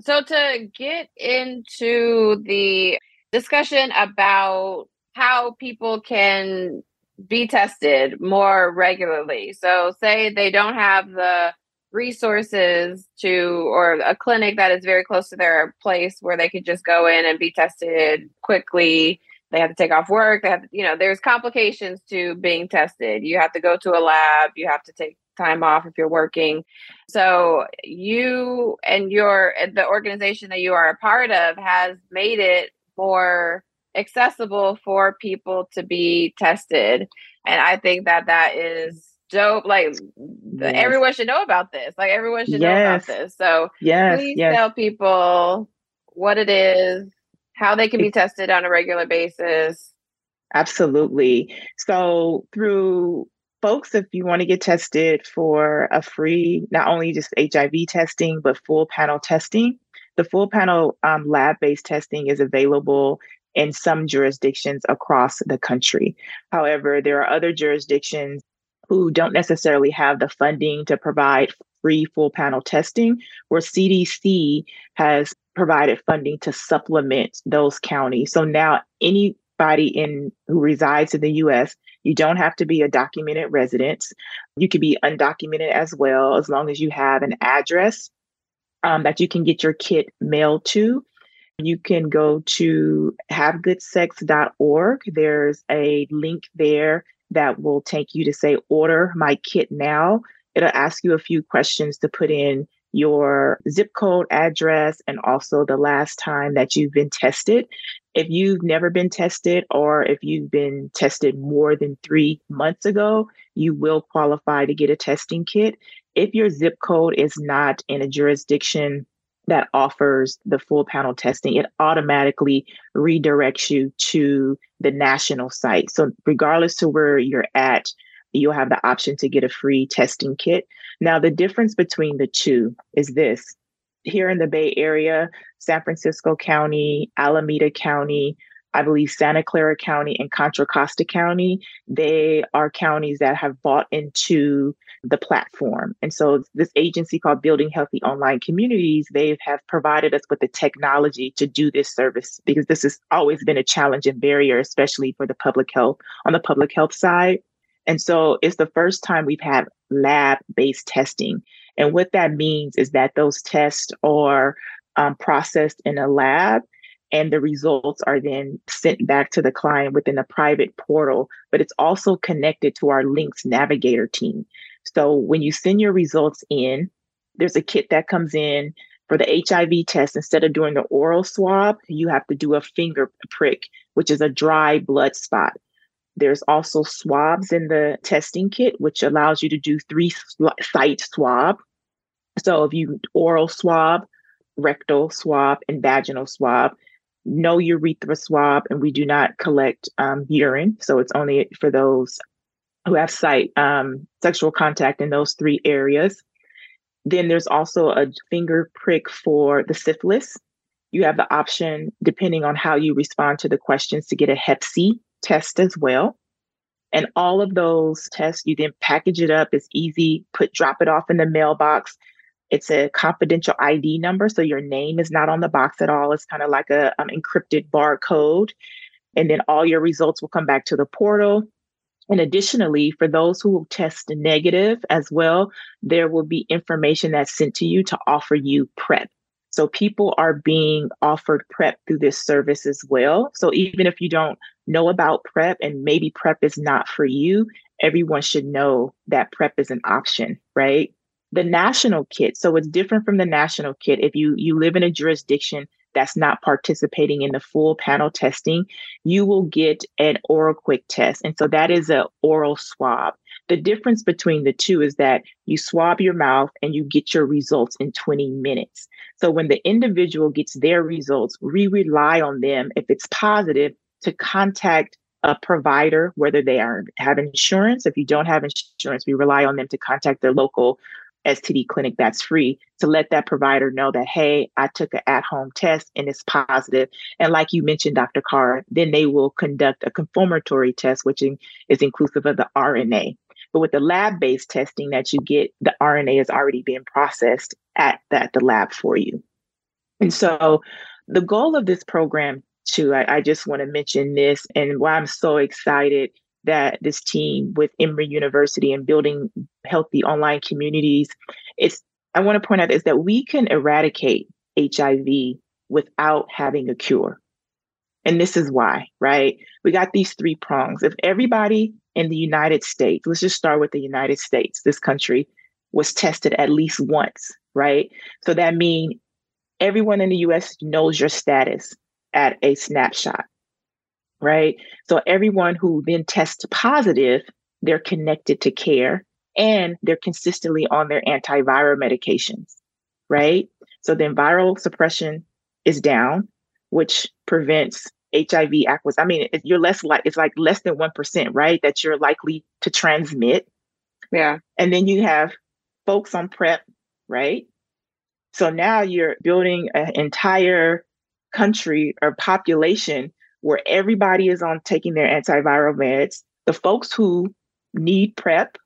So, to get into the discussion about how people can be tested more regularly. So, say they don't have the resources to or a clinic that is very close to their place where they could just go in and be tested quickly. They have to take off work. They have you know there's complications to being tested. You have to go to a lab. You have to take time off if you're working. So you and your the organization that you are a part of has made it more accessible for people to be tested and i think that that is dope. Like yes. everyone should know about this. Like everyone should yes. know about this. So yes, please yes. tell people what it is, how they can be tested on a regular basis. Absolutely. So through folks, if you want to get tested for a free, not only just HIV testing, but full panel testing, the full panel um, lab based testing is available in some jurisdictions across the country. However, there are other jurisdictions who don't necessarily have the funding to provide free full panel testing, where CDC has provided funding to supplement those counties. So now any anybody in who resides in the US. You don't have to be a documented resident. You can be undocumented as well, as long as you have an address um, that you can get your kit mailed to. You can go to havegoodsex.org. There's a link there that will take you to say, order my kit now. It'll ask you a few questions to put in your zip code, address, and also the last time that you've been tested. If you've never been tested or if you've been tested more than three months ago, you will qualify to get a testing kit. If your zip code is not in a jurisdiction that offers the full panel testing, it automatically redirects you to the national site. So, regardless to where you're at, you'll have the option to get a free testing kit. Now, the difference between the two is this here in the Bay Area, San Francisco County, Alameda County, I believe Santa Clara County and Contra Costa County, they are counties that have bought into the platform. And so this agency called Building Healthy Online Communities, they have provided us with the technology to do this service because this has always been a challenge and barrier, especially for the public health on the public health side. And so it's the first time we've had lab based testing. And what that means is that those tests are um, processed in a lab and the results are then sent back to the client within a private portal, but it's also connected to our LINCS Navigator team. So when you send your results in, there's a kit that comes in for the HIV test. Instead of doing the oral swab, you have to do a finger prick, which is a dry blood spot. There's also swabs in the testing kit, which allows you to do three site swab. So if you oral swab, rectal swab, and vaginal swab, no urethra swab, and we do not collect um, urine. So it's only for those who have site um, sexual contact in those three areas. Then there's also a finger prick for the syphilis. You have the option, depending on how you respond to the questions, to get a Hep C test as well. And all of those tests, you then package it up. It's easy, put drop it off in the mailbox. It's a confidential ID number, so your name is not on the box at all. It's kind of like a um, encrypted barcode, and then all your results will come back to the portal. And additionally, for those who test negative as well, there will be information that's sent to you to offer you PrEP. So people are being offered PrEP through this service as well. So even if you don't know about PrEP and maybe PrEP is not for you, everyone should know that PrEP is an option, right? The national kit. So it's different from the national kit. If you you live in a jurisdiction that's not participating in the full panel testing, you will get an oral quick test. And so that is an oral swab. The difference between the two is that you swab your mouth and you get your results in 20 minutes. So when the individual gets their results, we rely on them, if it's positive, to contact a provider, whether they are have insurance. If you don't have insurance, we rely on them to contact their local STD clinic that's free to let that provider know that, hey, I took an at home test and it's positive. And like you mentioned, Dr. Carr, then they will conduct a confirmatory test, which is inclusive of the RNA. But with the lab based testing that you get, the RNA is already being processed at, at the lab for you. And so the goal of this program, too, I, I just want to mention this and why I'm so excited that this team with Emory University and building healthy online communities, it's I want to point out is that we can eradicate HIV without having a cure. And this is why, right? We got these three prongs. If everybody in the United States, let's just start with the United States, this country was tested at least once, right? So that means everyone in the US knows your status at a snapshot, right? So everyone who then tests positive, they're connected to care and they're consistently on their antiviral medications, right? So then viral suppression is down, which prevents HIV acquisition. I mean, you're less like it's like less than one percent, right? That you're likely to transmit. Yeah. And then you have folks on PrEP, right? So now you're building an entire country or population where everybody is on taking their antiviral meds. The folks who need PrEP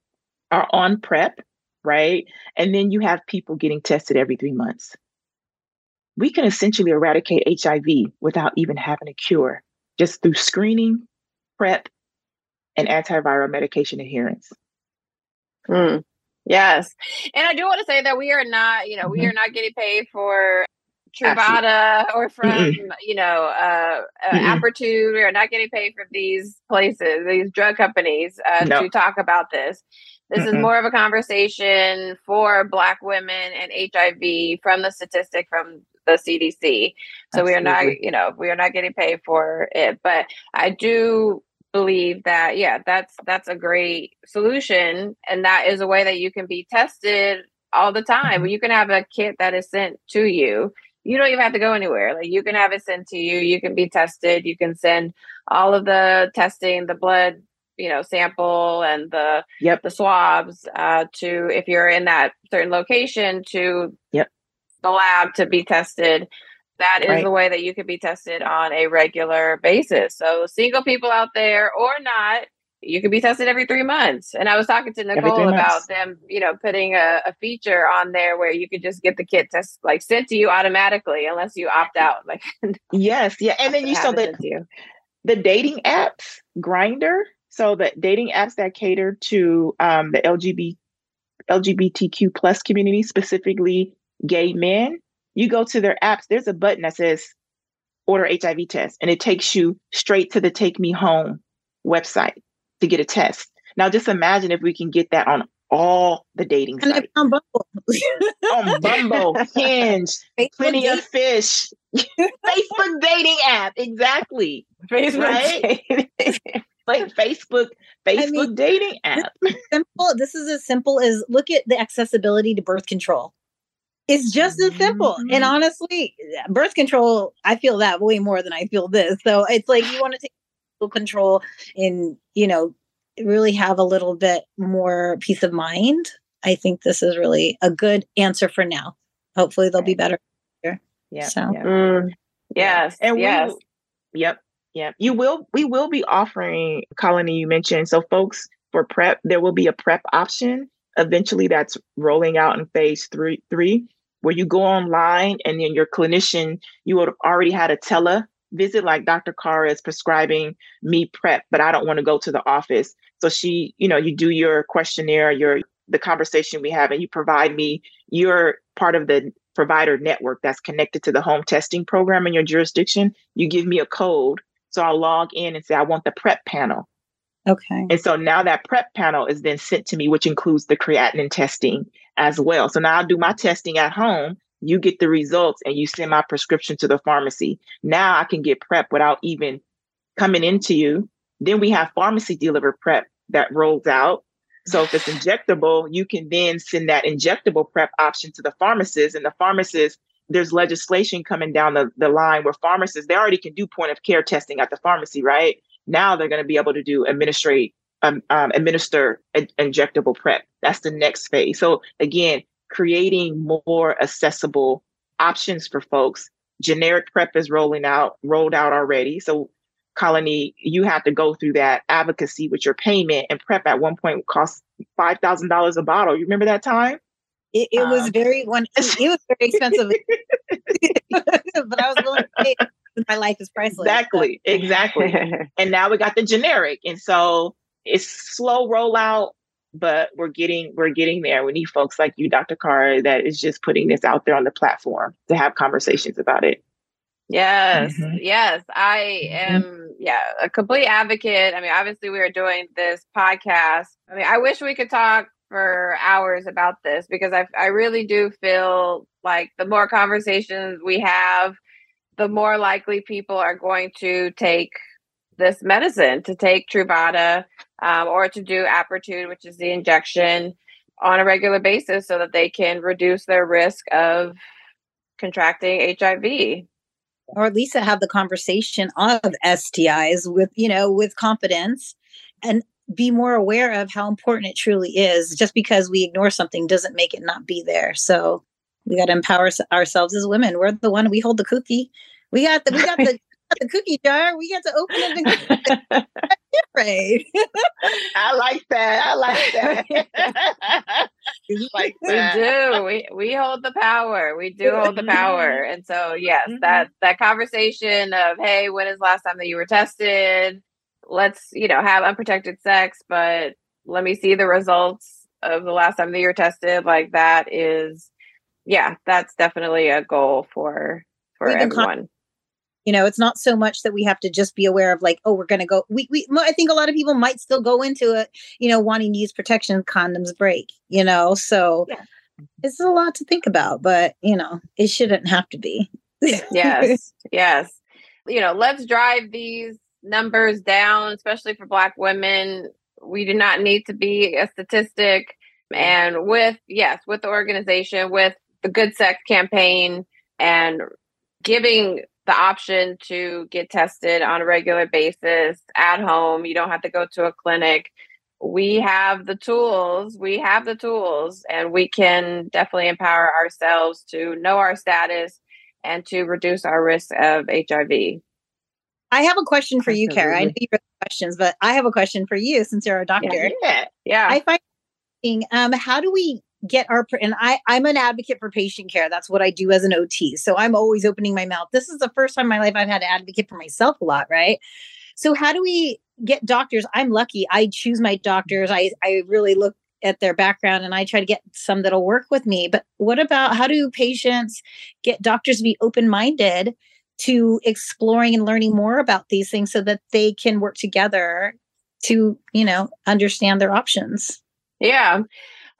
are on PrEP, right? And then you have people getting tested every three months we can essentially eradicate HIV without even having a cure just through screening, PrEP, and antiviral medication adherence. Mm. Yes. And I do want to say that we are not, you know, mm-hmm. we are not getting paid for Truvada or from, Mm-mm. you know, uh, uh Apretude. We are not getting paid from these places, these drug companies uh, no. to talk about this. This Mm-mm. is more of a conversation for Black women and HIV from the statistic from the CDC. So Absolutely. we are not, you know, we are not getting paid for it. But I do believe that yeah that's that's a great solution and that is a way that you can be tested all the time mm-hmm. you can have a kit that is sent to you you don't even have to go anywhere. Like you can have it sent to you. You can be tested. You can send all of the testing the blood you know sample and the yep. the swabs uh, to if you're in that certain location to yep. the lab to be tested. That is right. the way that you can be tested on a regular basis. So, single people out there or not, you can be tested every three months. And I was talking to Nikole about them, you know, putting a, a, feature on there where you could just get the kit test like sent to you automatically unless you opt out. (laughs) Like, yes, yeah. And then you saw the, the dating apps, Grindr. So, the dating apps that cater to um, the LGBT, LGBTQ plus community, specifically gay men, you go to their apps, there's a button that says order HIV test, and it takes you straight to the Take Me Home website to get a test. Now, just imagine if we can get that on all the dating sites. On Bumble. on Bumble, (laughs) Hinge, Facebook Plenty of Fish, (laughs) Facebook dating app. Exactly. Facebook right? like Facebook, Facebook I mean, dating app. Simple. This is as simple as look at the accessibility to birth control. It's just as simple. Mm-hmm. And honestly, birth control, I feel that way more than I feel this. So it's like you want to take control and, you know, really have a little bit more peace of mind. I think this is really a good answer for now. Hopefully they'll be better. Yeah. So yeah. Mm, yes. And yes. We, yep. Yep. You will we will be offering Coloni you mentioned. So folks for PrEP, there will be a PrEP option eventually that's rolling out in phase three three where you go online and then your clinician, you would have already had a tele visit, like Dr. Cara is prescribing me PrEP, but I don't want to go to the office. So she, you know, you do your questionnaire, your the conversation we have, and you provide me you're part of the provider network that's connected to the home testing program in your jurisdiction. You give me a code. So I'll log in and say, I want the PrEP panel. Okay. And so now that PrEP panel is then sent to me, which includes the creatinine testing as well. So now I'll do my testing at home. You get the results and you send my prescription to the pharmacy. Now I can get PrEP without even coming into you. Then we have pharmacy delivered PrEP that rolls out. So if it's injectable, you can then send that injectable PrEP option to the pharmacist. And the pharmacist, there's legislation coming down the, the line where pharmacists, they already can do point of care testing at the pharmacy, right? Now they're going to be able to do administrate um, um, administer injectable PrEP. That's the next phase. So again, creating more accessible options for folks. Generic PrEP is rolling out, rolled out already. So Coloni, you have to go through that advocacy with your payment and PrEP at one point cost five thousand dollars a bottle. You remember that time? It, it um, was very one. (laughs) It was very expensive, (laughs) but I was willing to pay. My life is priceless. Exactly, so. (laughs) exactly. and now we got the generic, and so it's slow rollout, but we're getting we're getting there. We need folks like you, Dr. Cara, that is just putting this out there on the platform to have conversations about it. Yes, mm-hmm. yes, I mm-hmm. am. Yeah, a complete advocate. I mean, obviously, we are doing this podcast. I mean, I wish we could talk for hours about this because I I really do feel like the more conversations we have, the more likely people are going to take this medicine to take Truvada um, or to do Apretude, which is the injection, on a regular basis so that they can reduce their risk of contracting HIV. Or at least to have the conversation of STIs with, you know, with confidence and be more aware of how important it truly is. Just because we ignore something doesn't make it not be there. So we got to empower ourselves as women. We're the one we hold the cookie. We got the we got the the cookie jar. We got to open it. (laughs) afraid. I like that. I like (laughs) that. (laughs) like that. We do. We we hold the power. We do hold the power. And so yes, mm-hmm. that that conversation of hey, when is last time that you were tested? Let's, you know, have unprotected sex, but let me see the results of the last time that you're tested. Like that is yeah, that's definitely a goal for for everyone you know it's not so much that we have to just be aware of like oh we're going to go we, we i think a lot of people might still go into it you know wanting to use protection condoms break you know so yeah. it's a lot to think about but you know it shouldn't have to be. (laughs) Yes yes. You know let's drive these numbers down especially for black women. We do not need to be a statistic and with yes with the organization with the good sex campaign and giving the option to get tested on a regular basis at home. You don't have to go to a clinic. We have the tools. We have the tools, and we can definitely empower ourselves to know our status and to reduce our risk of HIV. I have a question for you, Cara. I know you have questions, but I have a question for you since you're a doctor. Yeah. yeah. I find um, how do we get our and I I'm an advocate for patient care. That's what I do as an OT. So I'm always opening my mouth. This is the first time in my life I've had to advocate for myself a lot, right? So how do we get doctors? I'm lucky. I choose my doctors. I I really look at their background and I try to get some that'll work with me. But what about how do patients get doctors to be open-minded to exploring and learning more about these things so that they can work together to, you know, understand their options? Yeah.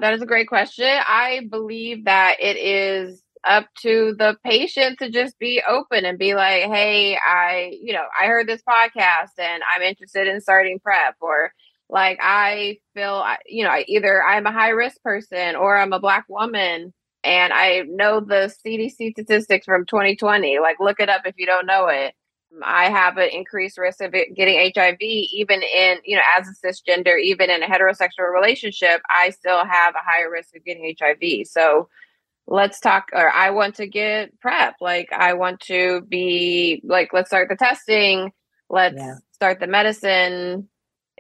That is a great question. I believe that it is up to the patient to just be open and be like, hey, I, you know, I heard this podcast and I'm interested in starting PrEP or like I feel, you know, either I'm a high risk person or I'm a black woman and I know the CDC statistics from 2020. Like, look it up if you don't know it. I have an increased risk of getting HIV, even in, you know, as a cisgender, even in a heterosexual relationship, I still have a higher risk of getting HIV. So let's talk, or I want to get PrEP. Like, I want to be, like, let's start the testing, let's yeah. start the medicine.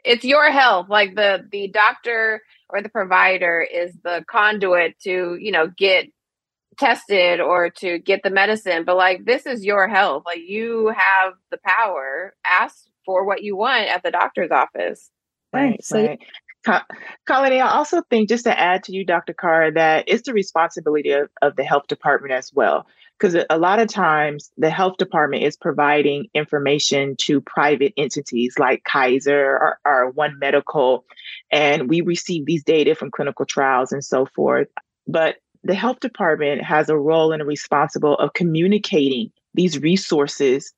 It's your health. Like, the, the doctor or the provider is the conduit to, you know, get tested or to get the medicine, but like this is your health. Like you have the power. Ask for what you want at the doctor's office. Right. So right. Coloni, I also think just to add to you, Dr. Carr, that it's the responsibility of, of the health department as well. Because a lot of times the health department is providing information to private entities like Kaiser or, or One Medical, and we receive these data from clinical trials and so forth. But the health department has a role and a responsible of communicating these resources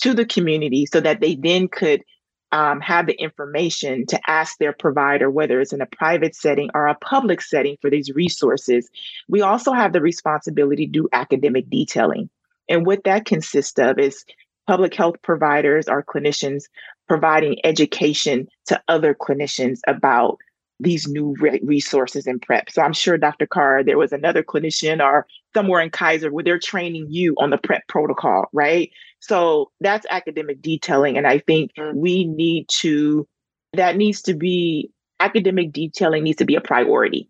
to the community so that they then could um, have the information to ask their provider, whether it's in a private setting or a public setting, for these resources. We also have the responsibility to do academic detailing. And what that consists of is public health providers or clinicians providing education to other clinicians about these new re- resources and PrEP. So I'm sure Dr. Carr, there was another clinician or somewhere in Kaiser where they're training you on the PrEP protocol, right? So that's academic detailing. And I think mm-hmm. we need to, that needs to be, academic detailing needs to be a priority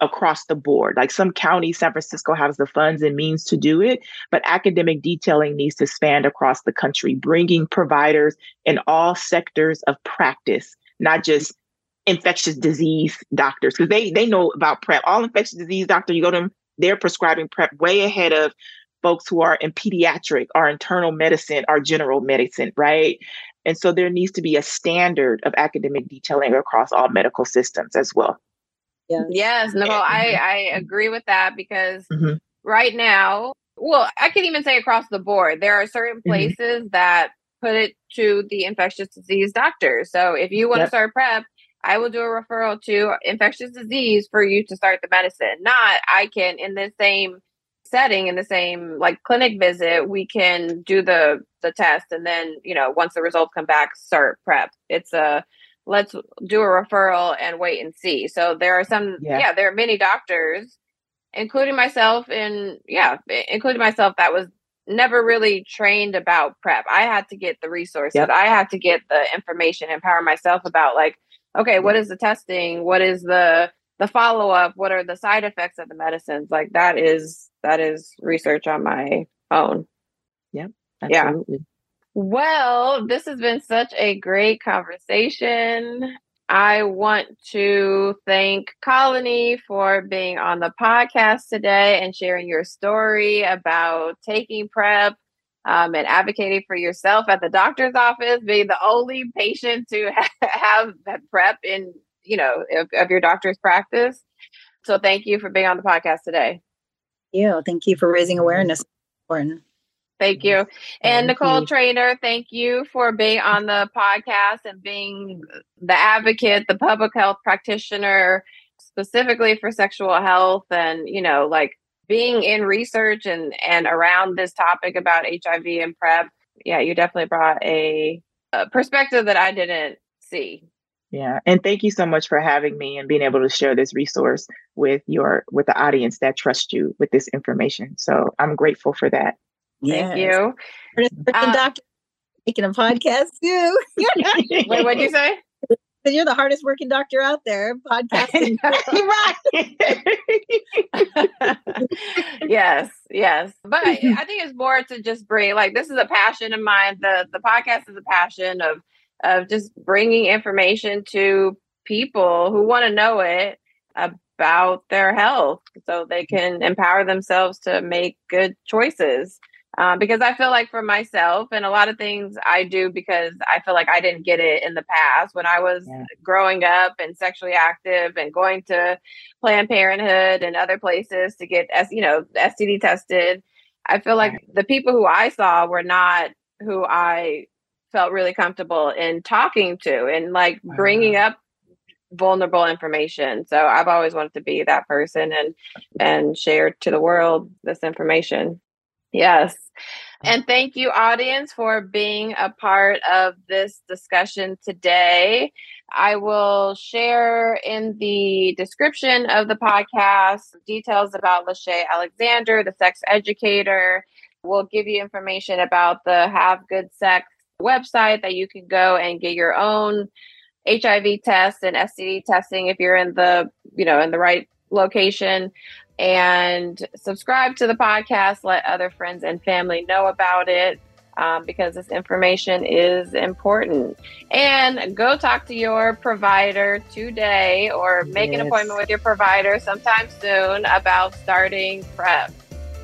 across the board. Like some counties, San Francisco has the funds and means to do it, but academic detailing needs to span across the country, bringing providers in all sectors of practice, not just infectious disease doctors because they they know about PrEP. All infectious disease doctor, you go to them, they're prescribing PrEP way ahead of folks who are in pediatric or internal medicine or general medicine, right? And so there needs to be a standard of academic detailing across all medical systems as well. Yes, yes Nikole, I, I agree with that because mm-hmm. right now, well, I can even say across the board, there are certain mm-hmm. places mm-hmm. that put it to the infectious disease doctor. So if you want yep. to start PrEP, I will do a referral to infectious disease for you to start the medicine. Not I can in the same setting in the same like clinic visit we can do the the test and then you know once the results come back start PrEP it's a let's do a referral and wait and see so there are some yeah, yeah there are many doctors including myself and yeah including myself that was never really trained about PrEP. I had to get the resources. Yep. I had to get the information, empower myself about like, okay, what is the testing? What is the the follow up? What are the side effects of the medicines? Like that is that is research on my own. Yep. Absolutely. Yeah. Well, this has been such a great conversation. I want to thank Coloni for being on the podcast today and sharing your story about taking PrEP um, and advocating for yourself at the doctor's office, being the only patient to (laughs) have PrEP in, you know, of, of your doctor's practice. So thank you for being on the podcast today. Thank you. Thank you for raising awareness. Important. Thank you. And Nikole. Trainor, thank you for being on the podcast and being the advocate, the public health practitioner, specifically for sexual health and, you know, like being in research and and around this topic about HIV and PrEP. Yeah, you definitely brought a, a perspective that I didn't see. Yeah, and thank you so much for having me and being able to share this resource with your with the audience that trust you with this information. So I'm grateful for that. Thank you. Um, doctor making a podcast too. (laughs) What'd you say? You're the hardest working doctor out there, podcasting. (laughs) right. (laughs) yes, yes. But I think it's more to just bring like this is a passion of mine. The the podcast is a passion of of just bringing information to people who want to know it about their health so they can empower themselves to make good choices um, because I feel like for myself and a lot of things I do because I feel like I didn't get it in the past when I was yeah. growing up and sexually active and going to Planned Parenthood and other places to get you know STD tested. I feel like right. the people who I saw were not who I felt really comfortable in talking to and like bringing up vulnerable information. So I've always wanted to be that person and and share to the world this information. Yes. Uh, and thank you, audience, for being a part of this discussion today. I will share in the description of the podcast details about Lashae Alexander, the sex educator. We'll give you information about the Have Good Sex website that you can go and get your own HIV test and STD testing if you're in the, you know, in the right location and subscribe to the podcast. Let other friends and family know about it um, because this information is important. And go talk to your provider today or make yes. an appointment with your provider sometime soon about starting PrEP.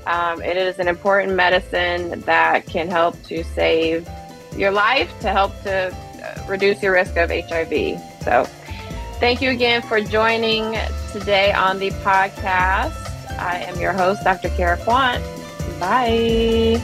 Um, it is an important medicine that can help to save your life, to help to uh, reduce your risk of HIV. So, Thank you again for joining today on the podcast. I am your host, Dr. Cara Quant. Bye.